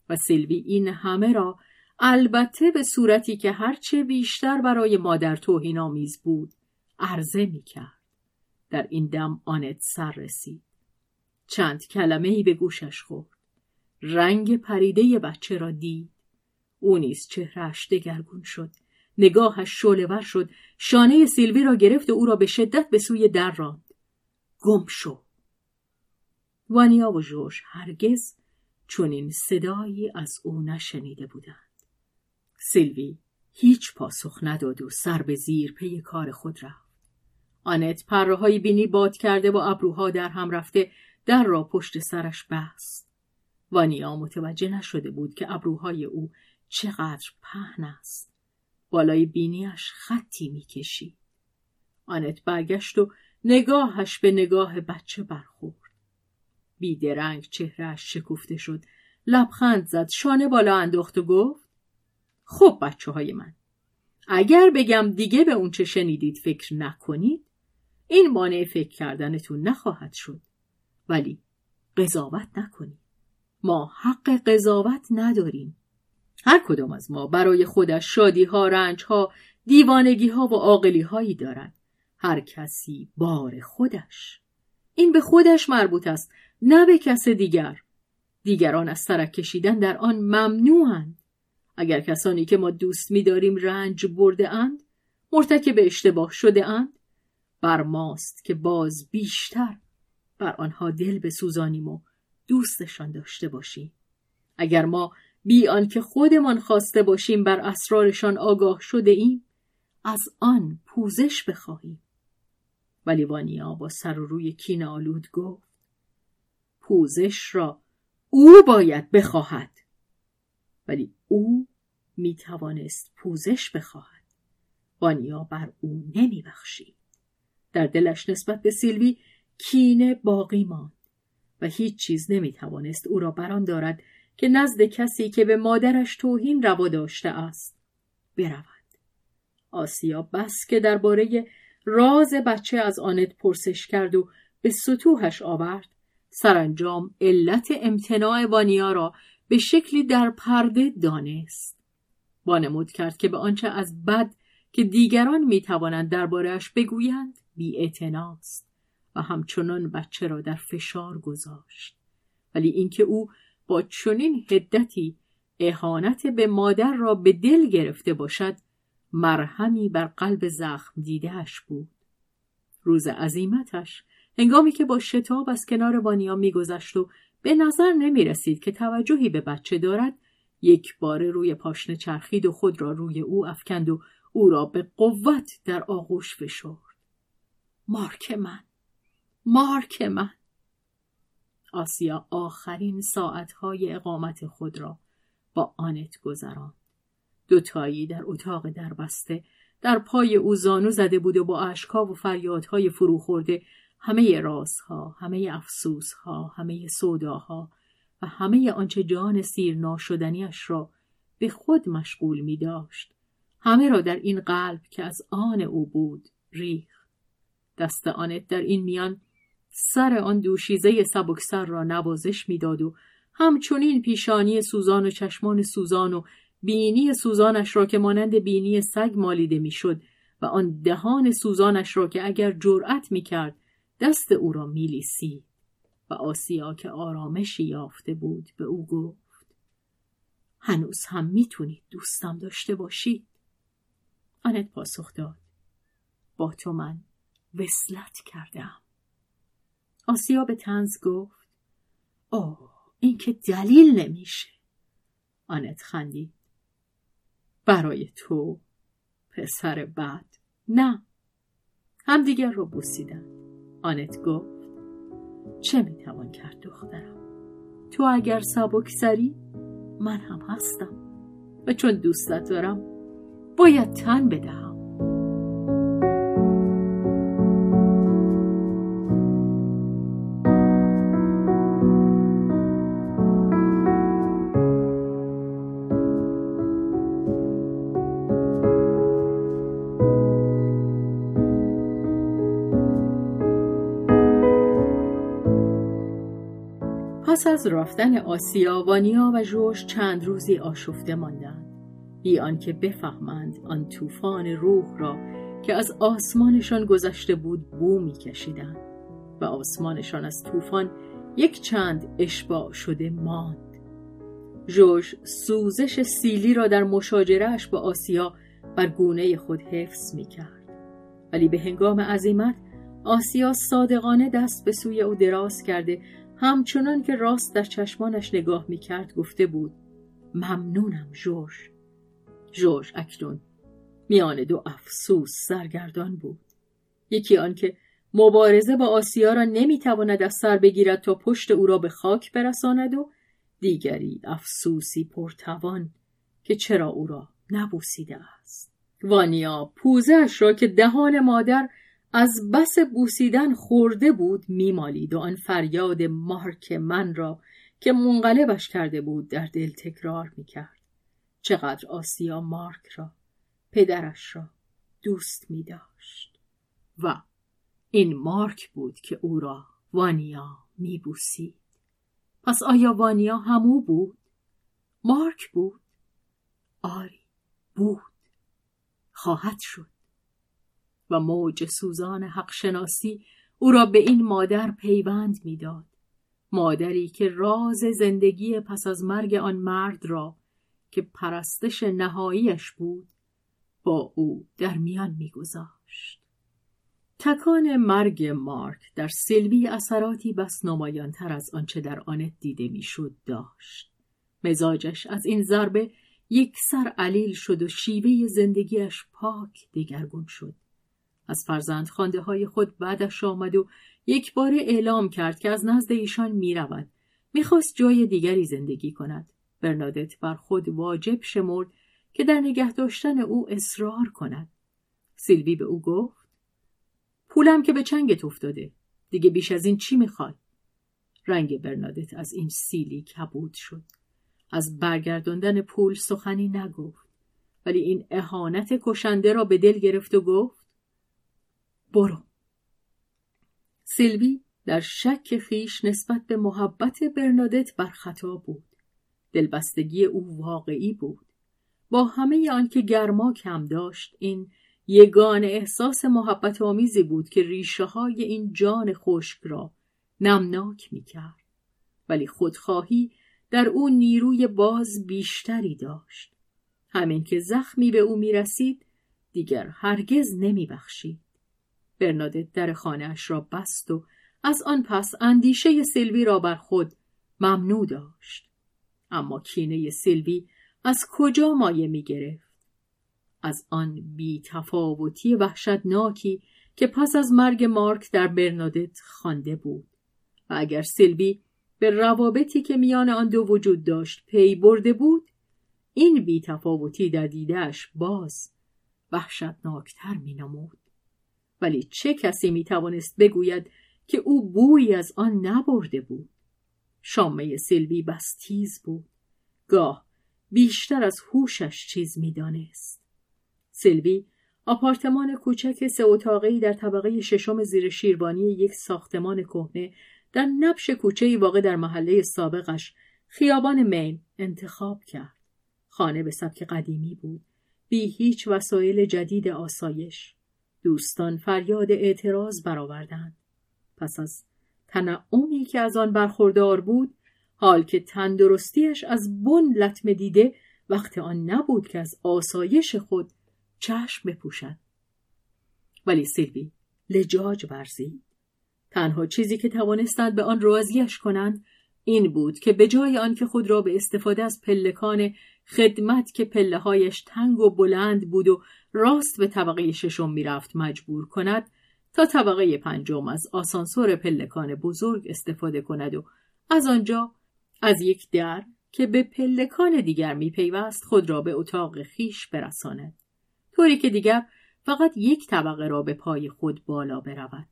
و سیلوی این همه را البته به صورتی که هرچه بیشتر برای مادر توهین آمیز بود عرضه می کرد. در این دم آنت سر رسید. چند کلمه ای به گوشش خورد. رنگ پریده بچه را دید. او نیز چهرهش دگرگون شد. نگاهش شعلهور شد. شانه سیلوی را گرفت و او را به شدت به سوی در راند. گم شو. وانیا و جوش هرگز چنین صدایی از او نشنیده بودند. سیلوی هیچ پاسخ نداد و سر به زیر پی کار خود رفت. آنت پرهایی بینی باد کرده و ابروها در هم رفته در را پشت سرش بست. وانیا متوجه نشده بود که ابروهای او چقدر پهن است. بالای بینیش خطی می‌کشید. آنت برگشت و نگاهش به نگاه بچه برخورد. بیدرنگ چهرهش شکفته شد. لبخند زد. شانه بالا انداخت و گفت خب بچه های من. اگر بگم دیگه به اون چه شنیدید فکر نکنید این مانع فکر کردنتون نخواهد شد. ولی قضاوت نکنید. ما حق قضاوت نداریم هر کدام از ما برای خودش شادی ها، رنج ها، دیوانگی ها و عاقلی هایی دارد. هر کسی بار خودش. این به خودش مربوط است نه به کس دیگر. دیگران از سرک کشیدن در آن ممنوعند. اگر کسانی که ما دوست می‌داریم رنج برده اند، مرتکب اشتباه شده اند، بر ماست که باز بیشتر بر آنها دل بسوزانیم و دوستشان داشته باشیم. اگر ما بی آنکه خودمان خواسته باشیم بر اسرارشان آگاه شده ایم از آن پوزش بخواهیم ولی وانیا با سر و روی کین آلود گفت پوزش را او باید بخواهد ولی او می توانست پوزش بخواهد وانیا بر او نمی بخشید. در دلش نسبت به سیلوی کینه باقی ماند و هیچ چیز نمی توانست او را بران دارد که نزد کسی که به مادرش توهین روا داشته است برود. آسیا بس که درباره راز بچه از آنت پرسش کرد و به سطوحش آورد سرانجام علت امتناع وانیا را به شکلی در پرده دانست. وانمود کرد که به آنچه از بد که دیگران می‌توانند دربارهاش بگویند بی و همچنان بچه را در فشار گذاشت. ولی اینکه او با چنین هدتی اهانت به مادر را به دل گرفته باشد مرهمی بر قلب زخم دیدهش بود. روز عظیمتش هنگامی که با شتاب از کنار وانیا میگذشت و به نظر نمی رسید که توجهی به بچه دارد یک بار روی پاشنه چرخید و خود را روی او افکند و او را به قوت در آغوش فشرد. مارک من مارک من آسیا آخرین ساعتهای اقامت خود را با آنت گذراند دوتایی در اتاق دربسته در پای او زانو زده بود و با اشکا و فریادهای فرو خورده همه رازها، همه افسوسها، همه سوداها و همه آنچه جان سیر ناشدنیش را به خود مشغول می داشت. همه را در این قلب که از آن او بود ریخت. دست آنت در این میان سر آن دوشیزه سبکسر را نوازش می‌داد و همچنین پیشانی سوزان و چشمان سوزان و بینی سوزانش را که مانند بینی سگ مالیده می‌شد و آن دهان سوزانش را که اگر جرأت می‌کرد دست او را میلیسی و آسیا که آرامشی یافته بود به او گفت هنوز هم می‌تونید دوستم داشته باشید. آنت پاسخ داد با تو من وصلت کردم. آسیا به تنز گفت اوه این که دلیل نمیشه. آنت خندید. برای تو پسر بد. نه. همدیگر رو بوسیدن آنت گفت چه می‌توان کرد دخترم؟ تو اگر سبک سری من هم هستم. و چون دوستت دارم باید تن بدهم. پس از رفتن آسیا وانیا و جوش چند روزی آشفته ماندند بی آنکه بفهمند آن طوفان روح را که از آسمانشان گذشته بود بو میکشیدند و آسمانشان از طوفان یک چند اشباع شده ماند جوش سوزش سیلی را در مشاجرهش با آسیا بر گونه خود حفظ می کرد. ولی به هنگام عظیمت آسیا صادقانه دست به سوی او دراز کرده همچنان که راست در چشمانش نگاه می کرد گفته بود ممنونم جورج. جورج اکنون میان دو افسوس سرگردان بود. یکی آنکه مبارزه با آسیا را نمی‌تواند از سر بگیرد تا پشت او را به خاک برساند و دیگری افسوسی پرتوان که چرا او را نبوسیده است. وانیا پوزش را که دهان مادر از بس بوسیدن خورده بود میمالید و آن فریاد مارک من را که منقلبش کرده بود در دل تکرار می‌کرد چقدر آسیا مارک را پدرش را دوست می داشت و این مارک بود که او را وانیا می بوسید. پس آیا وانیا همو بود؟ مارک بود؟ آری بود خواهد شد و موج سوزان حق شناسی او را به این مادر پیوند می‌داد. مادری که راز زندگی پس از مرگ آن مرد را که پرستش نهاییش بود با او در میان میگذاشت. تکان مرگ مارک در سیلوی اثراتی بس نمایانتر از آنچه در آنت دیده می‌شد داشت. مزاجش از این ضربه یک سر علیل شد و شیوه زندگیش پاک دگرگون شد. از فرزند خانده های خود بعدش آمد و یک بار اعلام کرد که از نزد ایشان می رود. می‌خواست جای دیگری زندگی کند. برنادت بر خود واجب شمرد که در نگه داشتن او اصرار کند. سیلوی به او گفت پولم که به چنگت افتاده. دیگه بیش از این چی می‌خوای؟ رنگ برنادت از این سیلی کبود شد. از برگرداندن پول سخنی نگفت. ولی این اهانت کشنده را به دل گرفت و گفت برو. سیلوی در شک خیش نسبت به محبت برنادت بر خطا بود. دلبستگی او واقعی بود. با همه آنکه گرما کم داشت این یگان احساس محبت آمیزی بود که ریشه های این جان خشک را نمناک می کرد. ولی خودخواهی در او نیروی باز بیشتری داشت. همین که زخمی به او می رسید دیگر هرگز نمی بخشید. برنادت در خانهاش را بست و از آن پس اندیشه سیلوی را بر خود ممنوع داشت. اما کینه سیلوی از کجا مایه می گرفت؟ از آن بی تفاوتی وحشتناکی که پس از مرگ مارک در برنادت خوانده بود و اگر سیلوی به روابطی که میان آن دو وجود داشت پی برده بود این بی تفاوتی در دیدهش باز وحشتناکتر می نمود. ولی چه کسی می توانست بگوید که او بویی از آن نبرده بود؟ شامه سیلوی بس تیز بود. گاه بیشتر از هوشش چیز می‌دانست. سیلوی آپارتمان کوچک سه اتاقی در طبقه ششم زیر شیروانی یک ساختمان کهنه در نبش کوچه واقع در محله سابقش خیابان مین انتخاب کرد. خانه به سبک قدیمی بود. بی هیچ وسایل جدید آسایش. دوستان فریاد اعتراض برآوردند. پس از تنعمی که از آن برخوردار بود حال که تندرستیش از بن لطمه دیده وقت آن نبود که از آسایش خود چشم بپوشد. ولی سیلوی لجاج ورزید. تنها چیزی که توانستند به آن راضیش کنند این بود که به جای آنکه خود را به استفاده از پلکان خدمت که پله هایش تنگ و بلند بود و راست به طبقه ششم می‌رفت مجبور کند تا طبقه پنجم از آسانسور پلکان بزرگ استفاده کند و از آنجا از یک در که به پلکان دیگر میپیوست خود را به اتاق خیش برساند. طوری که دیگر فقط یک طبقه را به پای خود بالا برود.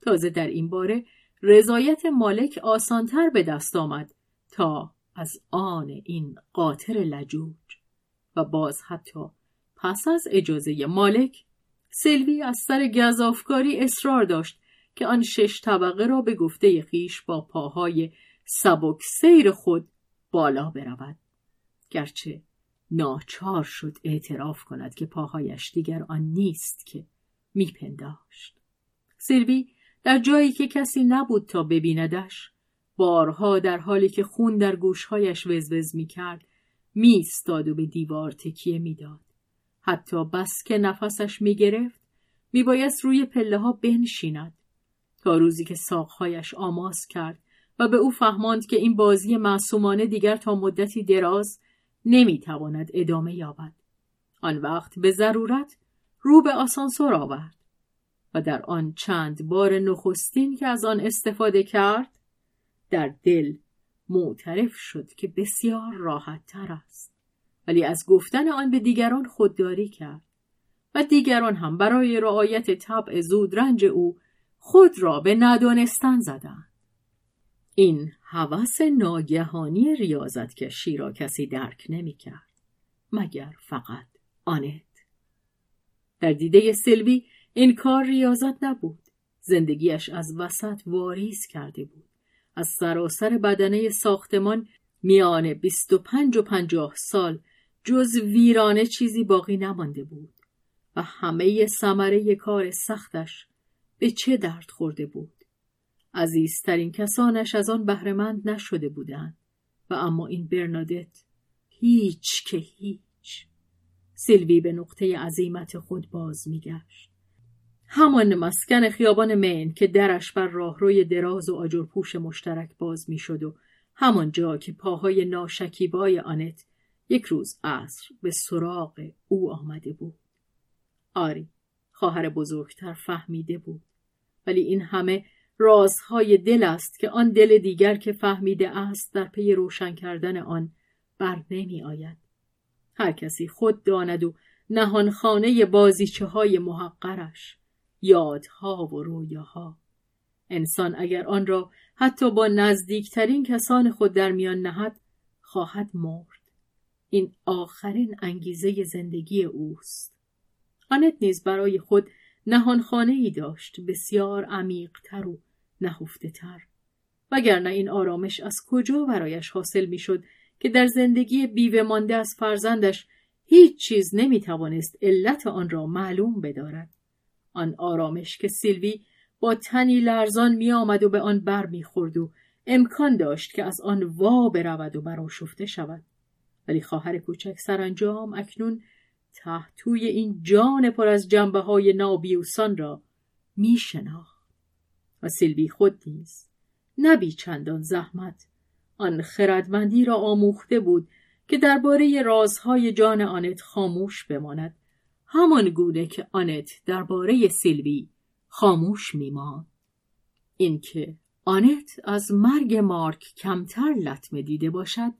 تازه در این باره رضایت مالک آسانتر به دست آمد تا از آن این قاطر لجوج و باز حتی پس از اجازه مالک سلوی از سر گذافکاری اصرار داشت که آن شش طبقه را به گفته خیش با پاهای سبک سیر خود بالا برود. گرچه ناچار شد اعتراف کند که پاهایش دیگر آن نیست که میپنداشت. سلوی در جایی که کسی نبود تا ببیندش بارها در حالی که خون در گوشهایش وزوز می‌کرد میستاد و به دیوار تکیه می‌داد. حتی بس که نفسش می‌گرفت میبایست روی پله ها بنشیند. تا روزی که ساقهایش آماس کرد و به او فهماند که این بازی معصومانه دیگر تا مدتی دراز نمی‌تواند ادامه یابد. آن وقت به ضرورت رو به آسانسور آورد و در آن چند بار نخستین که از آن استفاده کرد در دل معترف شد که بسیار راحت تر است. ولی از گفتن آن به دیگران خودداری کرد و دیگران هم برای رعایت طبع زودرنج او خود را به ندانستن زدند. این هوس ناگهانی ریاضت کشی را کسی درک نمی کرد مگر فقط آنت. در دیده سلوی این کار ریاضت نبود. زندگیش از وسط واریز کرده بود. از سراسر بدنه ساختمان میان بیست و پنج و پنجاه سال جز ویرانه چیزی باقی نمانده بود و همه ثمره کار سختش به چه درد خورده بود. عزیزترین کسانش از آن بهرهمند نشده بودند و اما این برنادت هیچ که هیچ. سیلوی به نقطه عظیمت خود باز میگشت. همان مسکن خیابان مین که درش بر راهروی دراز و آجرپوش مشترک باز می‌شد و همان جا که پاهای ناشکیبای آنت یک روز عصر به سراغ او آمده بود. آری خواهر بزرگتر فهمیده بود. ولی این همه رازهای دل است که آن دل دیگر که فهمیده است در پی روشن کردن آن بر نمی آید. هر کسی خود داند و نهانخانه بازیچه های محقرش. یادها و رویاها. انسان اگر آن را حتی با نزدیکترین کسان خود در میان نهد خواهد مرد. این آخرین انگیزه زندگی اوست. آنت نیز برای خود نهانخانه ای داشت بسیار عمیقتر و نهفته تر وگرنه این آرامش از کجا برایش حاصل می‌شد که در زندگی بیوه مانده از فرزندش هیچ چیز نمی توانست علت آن را معلوم بدارد؟ آن آرامش که سیلوی با تنی لرزان می آمد و به آن بر می خورد و امکان داشت که از آن وا برود و براشفته شود. ولی خواهر کوچک سرانجام اکنون تحتوی این جان پر از جنبه های نابیوسان را می شناخت و سیلوی خود نیز نبی چندان زحمت آن خردمندی را آموخته بود که درباره رازهای جان آنت خاموش بماند. همان گونه که آنت درباره سیلوی خاموش میماند. اینکه آنت از مرگ مارک کمتر لطمه دیده باشد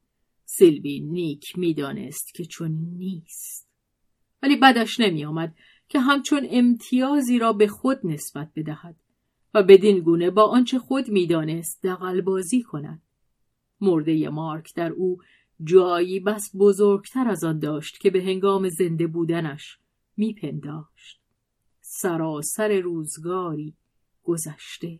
سیلوی نیک می‌دانست که چون نیست. ولی بدش نمیآمد که همچون امتیازی را به خود نسبت بدهد و بدین گونه با آنچه خود می‌دانست دقلبازی کند. مرده مارک در او جایی بس بزرگتر از آن داشت که به هنگام زنده بودنش میپنداشت سراسر روزگاری گذشته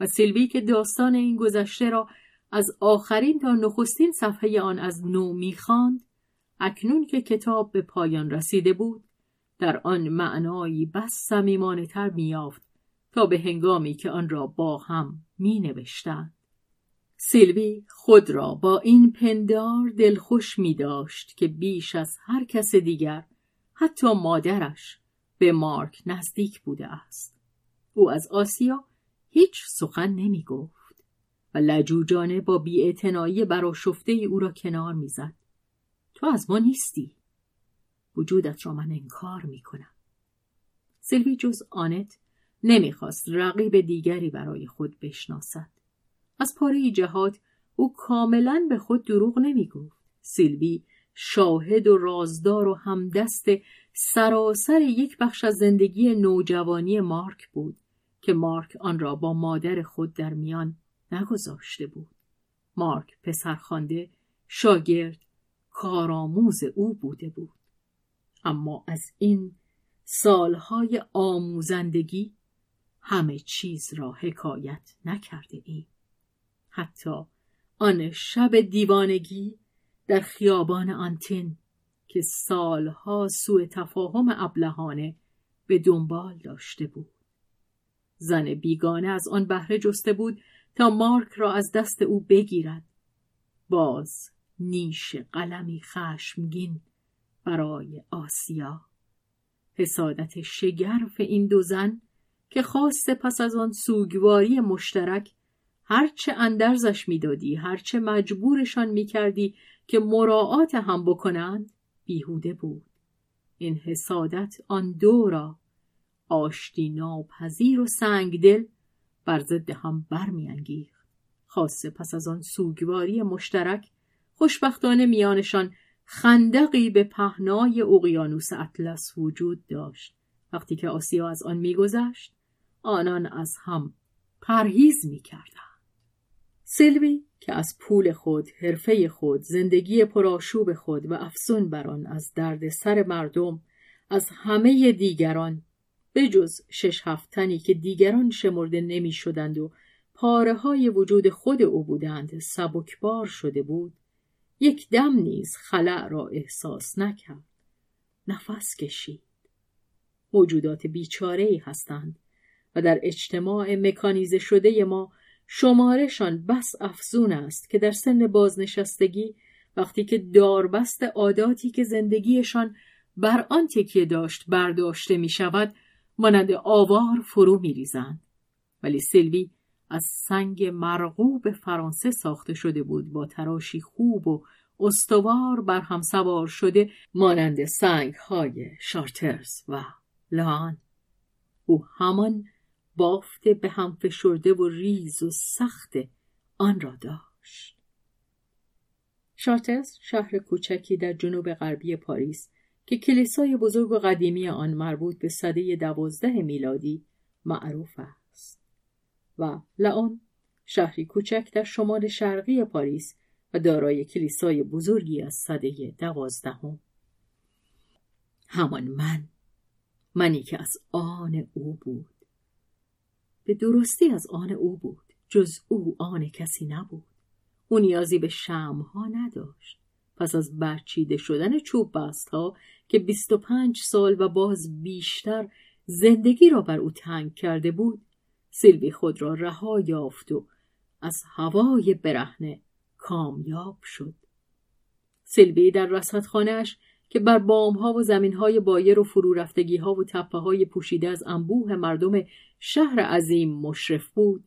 و سیلوی که داستان این گذشته را از آخرین تا نخستین صفحه آن از نو می‌خواند اکنون که کتاب به پایان رسیده بود در آن معنایی بس صمیمانه تر میافت تا به هنگامی که آن را با هم می نوشتند. سیلوی خود را با این پندار دلخوش می داشت که بیش از هر کس دیگر حتی مادرش به مارک نزدیک بوده است. او از آسیا هیچ سخن نمی گفت و لجوجانه با بیاعتنایی براشفته او را کنار می‌زد. تو از ما نیستی. وجودت را من انکار می کنم. سیلوی جز آنت نمی‌خواست رقیب دیگری برای خود بشناسد. از پاره جهات او کاملا به خود دروغ نمی‌گفت. سیلوی شاهد و رازدار و همدست سراسر یک بخش از زندگی نوجوانی مارک بود که مارک آن را با مادر خود در میان نگذاشته بود. مارک پسرخوانده شاگرد کارآموز او بوده بود. اما از این سالهای آموزندگی همه چیز را حکایت نکرده ای. حتی آن شب دیوانگی در خیابان آنتین که سالها سوء تفاهم ابلهانه به دنبال داشته بود. زن بیگانه از آن بهره جسته بود تا مارک را از دست او بگیرد. باز نیش قلمی خشمگین برای آسیا. حسادت شگرف این دو زن که خواسته پس از آن سوگواری مشترک هرچه اندرزش می‌دادی هرچه مجبورشان می‌کردی که مراعات هم بکنند بیهوده بود. این حسادت آن دو را آشتی ناپذیر و سنگدل بر ضد هم برمیانگیخت. خاصه پس از آن سوگواری مشترک خوشبختانه میانشان خندقی به پهنای اقیانوس اطلس وجود داشت. وقتی که آسیا از آن میگذشت آنان از هم پرهیز می‌کردند. سلوی که از پول خود، حرفه خود، زندگی پرآشوب خود و افسون بر آن از درد سر مردم از همه دیگران بجز شش هفتنی که دیگران شمرده نمی شدند و پاره های وجود خود او بودند سبکبار شده بود. یک دم نیز خلع را احساس نکرد. نفس کشید. موجودات بیچاره هستند و در اجتماع مکانیزه شده ما شمارشان بس افزون است که در سن بازنشستگی وقتی که داربست عاداتی که زندگیشان بر آن تکیه داشت برداشته می شود مانند آوار فرو می ریزند. ولی سلوی از سنگ مرغوب فرانسه ساخته شده بود با تراشی خوب و استوار بر هم سوار شده مانند سنگ های شارترز و لان او همان بافت به هم فشرده و ریز و سخت آن را داشت. شارترز شهر کوچکی در جنوب غربی پاریس که کلیسای بزرگ و قدیمی آن مربوط به صده دوازده میلادی معروف است و لئون شهری کوچک در شمال شرقی پاریس و دارای کلیسای بزرگی از صده دوازدهم. همان من منی که از آن او بود. به درستی از آن او بود جز او آن کسی نبود. او نیازی به شمها نداشت. پس از برچیده شدن چوب بست ها که بیست و پنج سال و باز بیشتر زندگی را بر او تنگ کرده بود سیلوی خود را رها یافت و از هوای برهنه کامیاب شد. سیلوی در رصدخانهاش که بر ها و های بایر و فرو ها و تپه های پوشیده از انبوه مردم شهر عظیم مشرف بود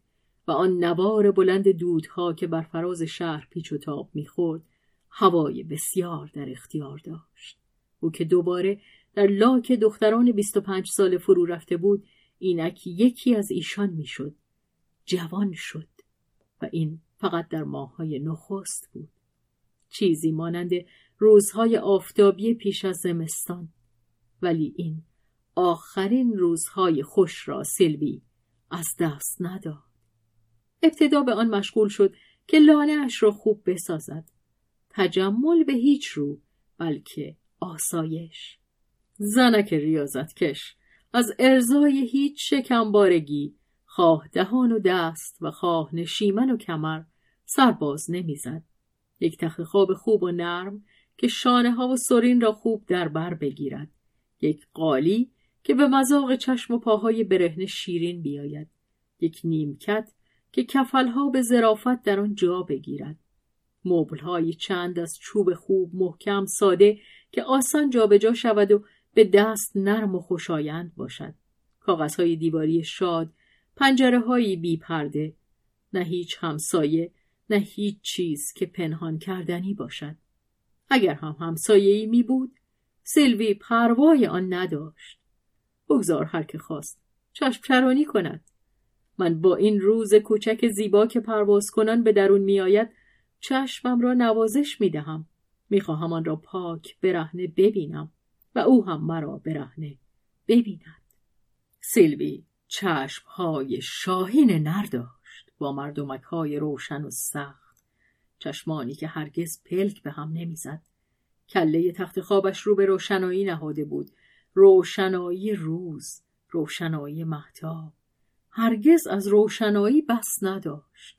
و آن نوار بلند دودها که بر فراز شهر پیچ و تاب می‌خورد هوای بسیار در اختیار داشت. او که دوباره در لاک دختران 25 سال فرو رفته بود اینک یکی از ایشان می‌شد. جوان شد و این فقط در ماههای نخست بود. چیزی مانند روزهای آفتابی پیش از زمستان. ولی این آخرین روزهای خوش را سیلوی از دست نداد. ابتدا به آن مشغول شد که لاله اش را خوب بسازد. تجمل به هیچ رو بلکه آسایش. زنک ریاضتکش از ارزای هیچ شکمبارگی خواه دهان و دست و خواه نشیمن و کمر سرباز نمی‌زد. یک تخت خواب خوب و نرم که شانه ها و سرین را خوب در بر بگیرد. یک قالی که به مزاق چشم و پاهای برهنه شیرین بیاید. یک نیمکت که کفلها به ظرافت در آن جا بگیرد. های چند از چوب خوب محکم ساده که آسان جابجا شود و به دست نرم و خوشایند باشد. کاغذهای دیواری شاد پنجره هایی بی پرده نه هیچ همسایه نه هیچ چیز که پنهان کردنی باشد. اگر هم همسایه می بود سلوی پروای آن نداشت. بگذار هر که خواست چشم چرانی کند. من با این روز کوچک زیبا که پرواز کنان به درون میآید چشمم را نوازش می دهم می خواهم آن را پاک برهنه ببینم و او هم مرا برهنه ببیند. سیلوی های شاهین نر داشت با مردمک های روشن و سخت. چشمانی که هرگز پلک به هم نمی‌زد. کله تخت خوابش رو به روشنایی نهاده بود. روشنایی روز روشنایی محتاب هرگز از روشنایی بس نداشت.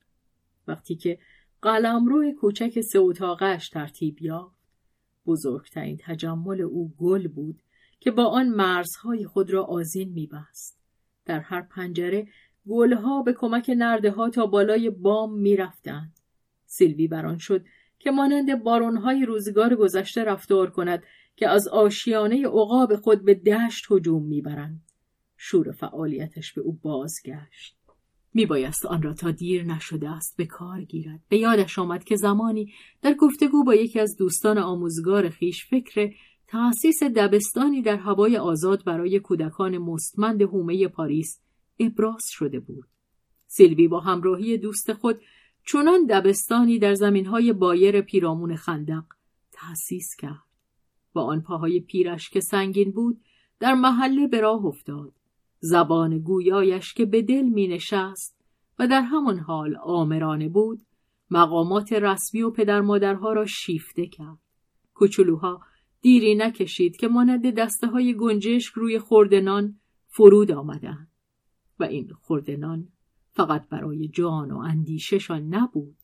وقتی که قلمرو کوچک سه اتاقش ترتیب یافت بزرگترین تجمل او گل بود که با آن مرزهای خود را آزین میبست. در هر پنجره گلها به کمک نرده ها تا بالای بام می‌رفتند. سیلوی بران شد که مانند بارونهای روزگار گذشته رفتار کند که از آشیانه عقاب خود به دشت هجوم می‌برند. شور فعالیتش به او بازگشت. میبایست آن را تا دیر نشده است به کار گیرد. به یادش آمد که زمانی در گفتگو با یکی از دوستان آموزگار خیش فکر تأسیس دبستانی در هوای آزاد برای کودکان مستمند هومه پاریس ابراز شده بود. سیلوی با همراهی دوست خود چنان دبستانی در زمینهای بایر پیرامون خندق تأسیس کرد. با آن پاهای پیرش که سنگین بود در محله به راه افتاد. زبان گویایش که به دل می نشست و در همان حال آمرانه بود مقامات رسمی و پدر مادرها را شیفته کرد. کوچولوها دیری نکشید که مانند دسته های گنجشک روی خوردنان فرود آمدند. و این خوردنان فقط برای جان و اندیششان نبود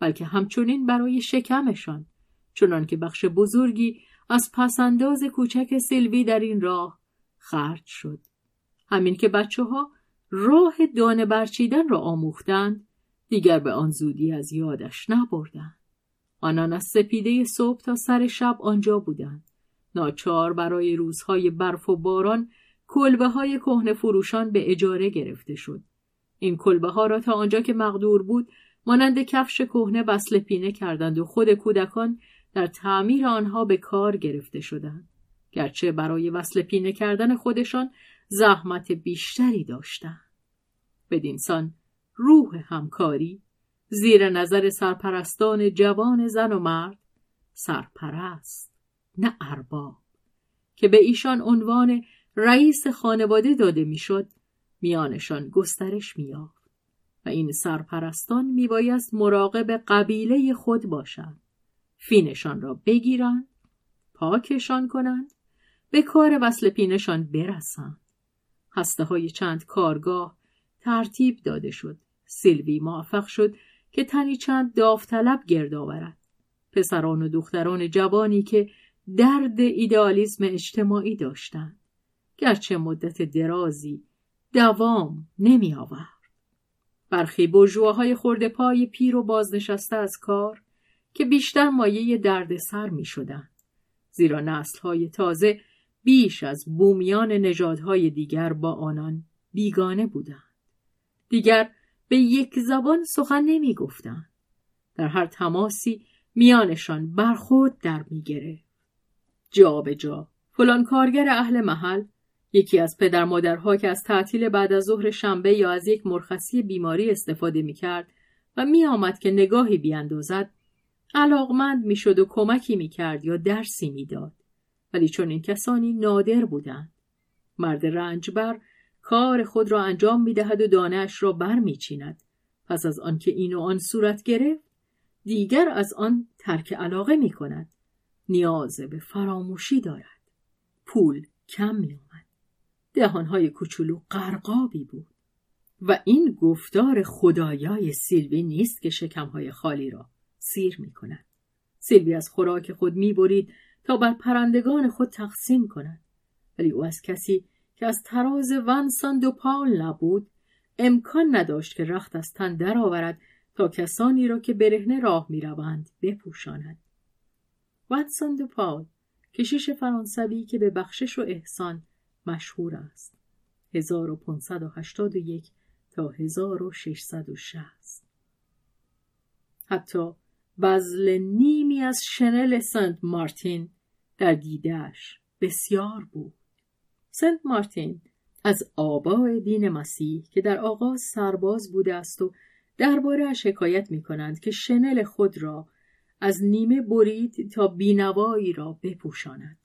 بلکه همچنین برای شکمشان چنان که بخش بزرگی از پسنداز کوچک سیلوی در این راه خرج شد. همین که بچه ها راه دانه برچیدن را آموختند دیگر به آن زودی از یادش نبردند. آنان از سپیده صبح تا سر شب آنجا بودند. ناچار برای روزهای برف و باران کلبه های کهنه فروشان به اجاره گرفته شد. این کلبه ها را تا آنجا که مقدور بود مانند کفش کهنه وصل پینه کردند و خود کودکان در تعمیر آنها به کار گرفته شدند. گرچه برای وصل پینه کردن خودشان زحمت بیشتری داشتند. بدینسان روح همکاری زیر نظر سرپرستان جوان زن و مرد سرپرست نه ارباب که به ایشان عنوان رئیس خانواده داده می‌شد میانشان گسترش میافت و این سرپرستان میبایست مراقب قبیله خود باشند. فینشان را بگیرند پاکشان کنند به کار وصل پینشان برسند. هسته های چند کارگاه ترتیب داده شد. سیلوی موفق شد که تنی چند داوطلب گرد آورد. پسران و دختران جوانی که درد ایدئالیسم اجتماعی داشتند. گرچه مدت درازی دوام نمی آورد برخی برجوهای خورده پای پیر و بازنشسته از کار که بیشتر مایه درد سر می شدن. زیرا نسل های تازه بیش از بومیان نژادهای دیگر با آنان بیگانه بودند. دیگر به یک زبان سخن نمی گفتند. در هر تماسی میانشان برخورد در می گره. جا به جا فلان کارگر اهل محل یکی از پدر مادرها که از تعطیل بعد از ظهر شنبه یا از یک مرخصی بیماری استفاده می کرد و می آمد که نگاهی بیاندازد علاقمند می شد و کمکی می کرد یا درسی می داد. ولی چون این کسانی نادر بودند. مرد رنجبر کار خود را انجام می دهد و دانش را بر می چیند. پس از آنکه این و آن صورت گرفت دیگر از آن ترک علاقه می کند. نیاز به فراموشی دارد. پول کم می. دهانهای کوچولو قرقابی بود. و این گفتار خدایای سیلوی نیست که شکمهای خالی را سیر می کند. سیلوی از خوراک خود می برید تا بر پرندگان خود تقسیم کند. ولی او از کسی که از تراز ونسان دو پال نبود امکان نداشت که رخت از تن درآورد تا کسانی را که برهنه راه می‌روند بپوشاند واتسون دو پال کشیش فرانسوی که به بخشش و احسان مشهور است. 1581 تا 1660 حتی بزل نیمی از شنل سنت مارتین در دیدهش بسیار بود. سنت مارتین از آبای دین مسیح که در آغاز سرباز بوده است و درباره حکایت می کنند که شنل خود را از نیمه برید تا بینوایی را بپوشاند.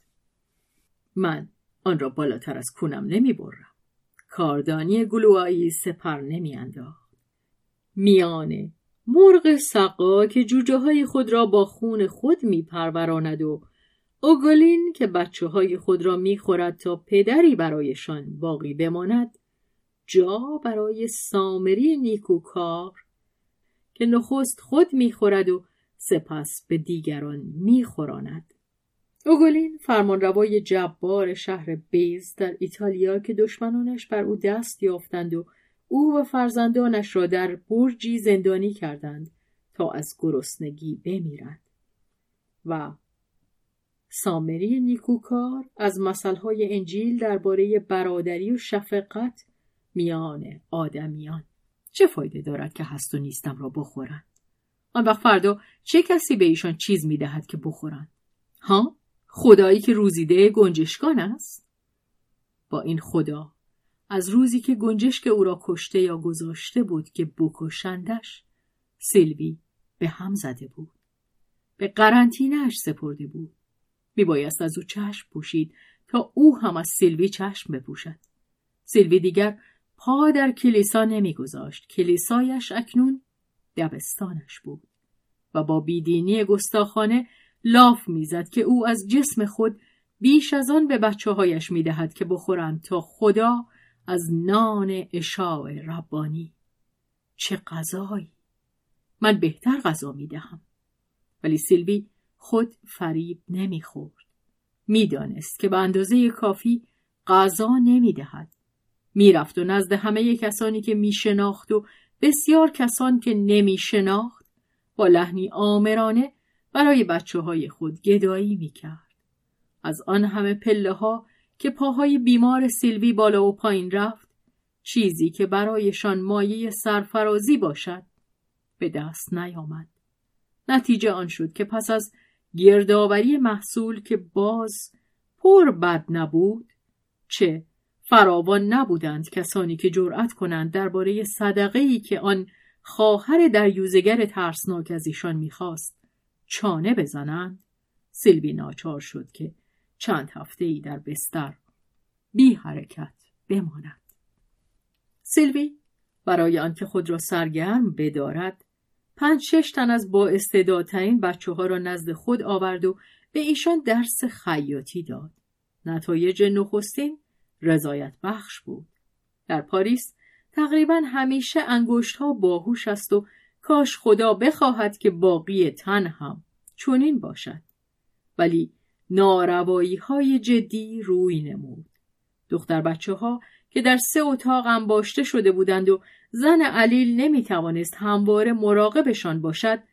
من آن را بالاتر از کونم نمی برم. کاردانی گلوایی سپر نمی انداخت. میانه مرغ سقا که جوجه های خود را با خون خود می پروراند و اوگلین که بچه های خود را می خورد تا پدری برایشان باقی بماند جا برای سامری نیکوکار که نخست خود می‌خورد و سپس به دیگران میخوراند اوگولین فرمانروای جبار شهر بیز در ایتالیا که دشمنانش بر او دست یافتند و او و فرزندانش را در برجی زندانی کردند تا از گرسنگی بمیرند. و سامری نیکوکار از مسئله انجیل درباره برادری و شفقت میان آدمیان. چه فایده دارد که هست و نیستم را بخورند؟ آن وقت فردا چه کسی به ایشان چیز می‌دهد که بخورند؟ ها؟ خدایی که روزیده گنجشکان است؟ با این خدا از روزی که گنجشک او را کشته یا گذاشته بود که بکشندش سیلوی به هم زده بود. به قرنطینهاش سپرده بود. میبایست از او چشم پوشید تا او هم از سیلوی چشم بپوشد. سیلوی دیگر پا در کلیسا نمیگذاشت. کلیسایش اکنون دبستانش بود و با بیدینی گستاخانه لاف می‌زد که او از جسم خود بیش از آن به بچه هایش می‌دهد که بخورند تا خدا از نان اشاع ربانی. چه غذایی! من بهتر غذا می‌دهم. ولی سیلوی خود فریب نمی‌خورد. می‌دانست که به اندازه کافی غذا نمی‌دهد. می‌رفت و نزد همه کسانی که میشناخت و بسیار کسان که نمیشناخت با لحنی آمرانه برای بچه های خود گدایی می‌کرد. از آن همه پله ها که پاهای بیمار سیلوی بالا و پایین رفت چیزی که برایشان مایه سرفرازی باشد به دست نیامد. نتیجه آن شد که پس از گردآوری محصول که باز پر بد نبود چه فراوان نبودند کسانی که جرأت کنند درباره صدقه ای که آن خواهر در یوزگر ترسناک از ایشان می‌خواست. چانه بزنند سیلوی ناچار شد که چند هفته ای در بستر بی حرکت بماند سیلوی برای آنکه خود را سرگرم بدارد پنج شش تن از با استعدادترین بچه ها را نزد خود آورد و به ایشان درس خیاطی داد. نتایج نخستین رضایت بخش بود. در پاریس تقریبا همیشه انگشت ها باهوش است و کاش خدا بخواهد که باقی تن هم چنین باشد. ولی ناروایی های جدی روی نمود. دختر بچه ها که در سه اتاق انباشته شده بودند و زن علیل نمی توانست همواره مراقبشان باشد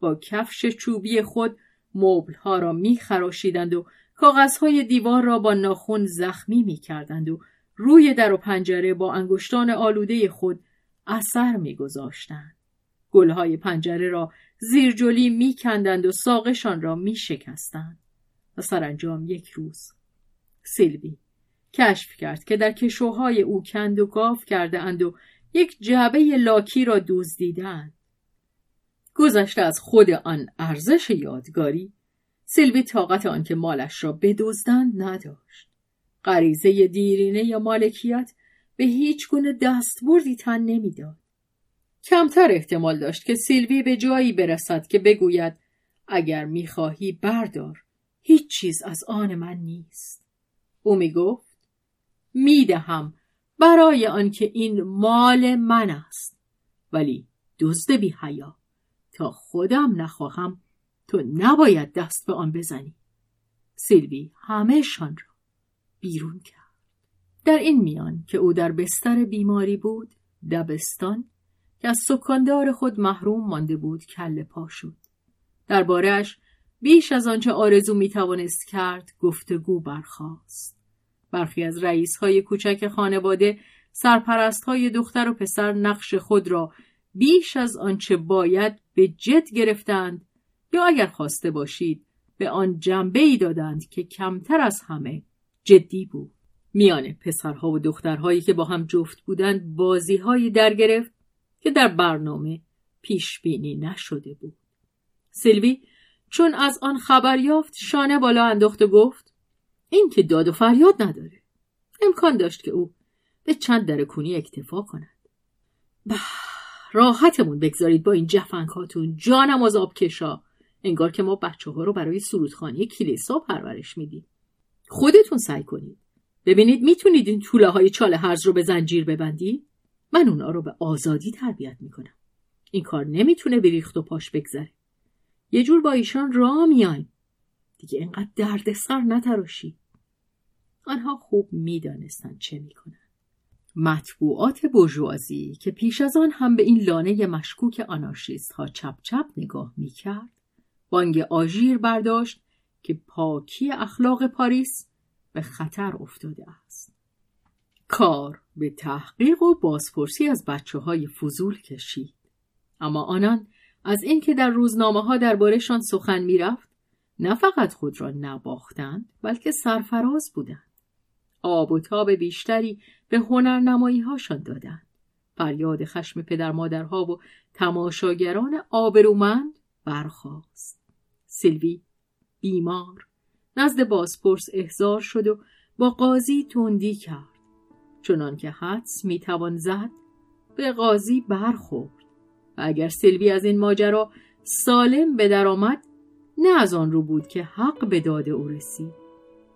با کفش چوبی خود مبلها را می خراشیدند و کاغذهای دیوار را با ناخون زخمی می کردند و روی در و پنجره با انگشتان آلوده خود اثر می گذاشتند. گلهای پنجره را زیر جلی می کندند و ساقشان را می شکستند. و سرانجام یک روز سیلوی کشف کرد که در کشوهای او کند و گاف کرده اند و یک جعبه لاکی را دزدیدند. گذشته از خود آن ارزش یادگاری سیلوی طاقت آنکه مالش را بدزدند نداشت. غریزه دیرینه یا مالکیت به هیچ گونه دستبردی تن نمی‌داد. کمتر احتمال داشت که سیلوی به جایی برسد که بگوید اگر می‌خواهی بردار هیچ چیز از آن من نیست. او می‌گفت می‌دهم برای آنکه این مال من است ولی دزد بی حیا. تا خودم نخواهم تو نباید دست به آن بزنی. سیلوی همهشان را بیرون کرد. در این میان که او در بستر بیماری بود دبستان که از سکاندار خود محروم مانده بود کل پا شد دربارهش بیش از آنچه آرزو می‌توانست کرد گفتگو برخاست برخی از رئیس های کوچک خانواده سرپرست های دختر و پسر نقش خود را بیش از آنچه باید به جد گرفتند یا اگر خواسته باشید به آن جنبه ای دادند که کمتر از همه جدی بود. میان پسرها و دخترهایی که با هم جفت بودند بازیهایی در گرفت که در برنامه پیش بینی نشده بود. سیلوی چون از آن خبر یافت شانه بالا انداخت و گفت این که داد و فریاد نداره. امکان داشت که او به چند درکونی اکتفا کند. به راحتمون بگذارید با این جفنکاتون جانم از آب کشا انگار که ما بچه ها رو برای سرودخانی کلیسا پرورش میدیم. خودتون سعی کنید. ببینید می‌تونید این طوله های چال هرز رو به زنجیر ببندید؟ من اونا رو به آزادی تربیت می‌کنم. این کار نمی‌تونه به ریخت و پاش بگذره. یه جور با ایشان را میایم دیگه اینقدر دردسر نتراشی. آنها خوب می‌دانستند چه می‌کنند. مطبوعات برجوازی که پیش از آن هم به این لانه مشکوک آنارشیست ها چپ چپ نگاه می کرد بانگ آژیر برداشت که پاکی اخلاق پاریس به خطر افتاده است. کار به تحقیق و بازپرسی از بچه های فضول کشید اما آنان از اینکه در روزنامه ها دربارهشان سخن می‌رفت نه فقط خود را نباختند بلکه سرفراز بودند آب و تاب بیشتری به هنرنمایی هاشان دادند. فریاد خشم پدر مادرها و تماشاگران آبرومند برخاست. سیلوی بیمار نزد بازپرس احضار شد و با قاضی تندی کرد. چنان که حدس می‌توان زد به قاضی برخورد. و اگر سیلوی از این ماجرا سالم به درآمد نه از آن رو بود که حق به داد او رسید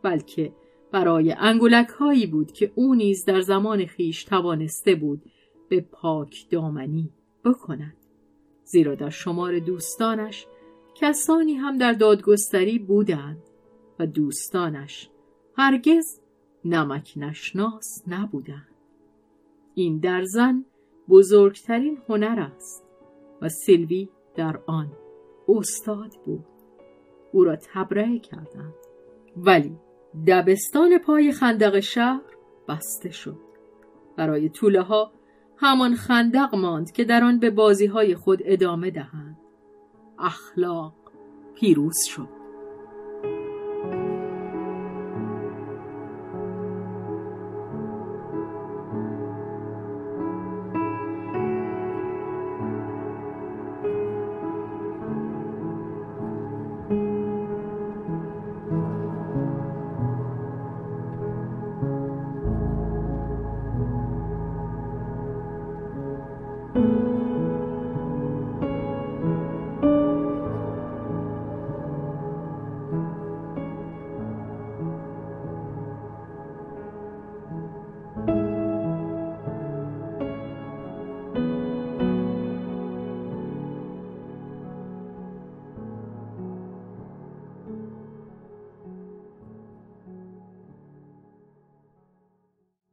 بلکه برای انگولک هایی بود که او نیز در زمان خیش توانسته بود به پاک دامنی بکند. زیرا در شمار دوستانش کسانی هم در دادگستری بودند و دوستانش هرگز نمک نشناس نبودند این در زن بزرگترین هنر است و سیلوی در آن استاد بود. او را تبرئه کردند. ولی دبستان پای خندق شهر بسته شد. برای طوله ها همان خندق ماند که در آن به بازی های خود ادامه دهند. اخلاق پیروز شد.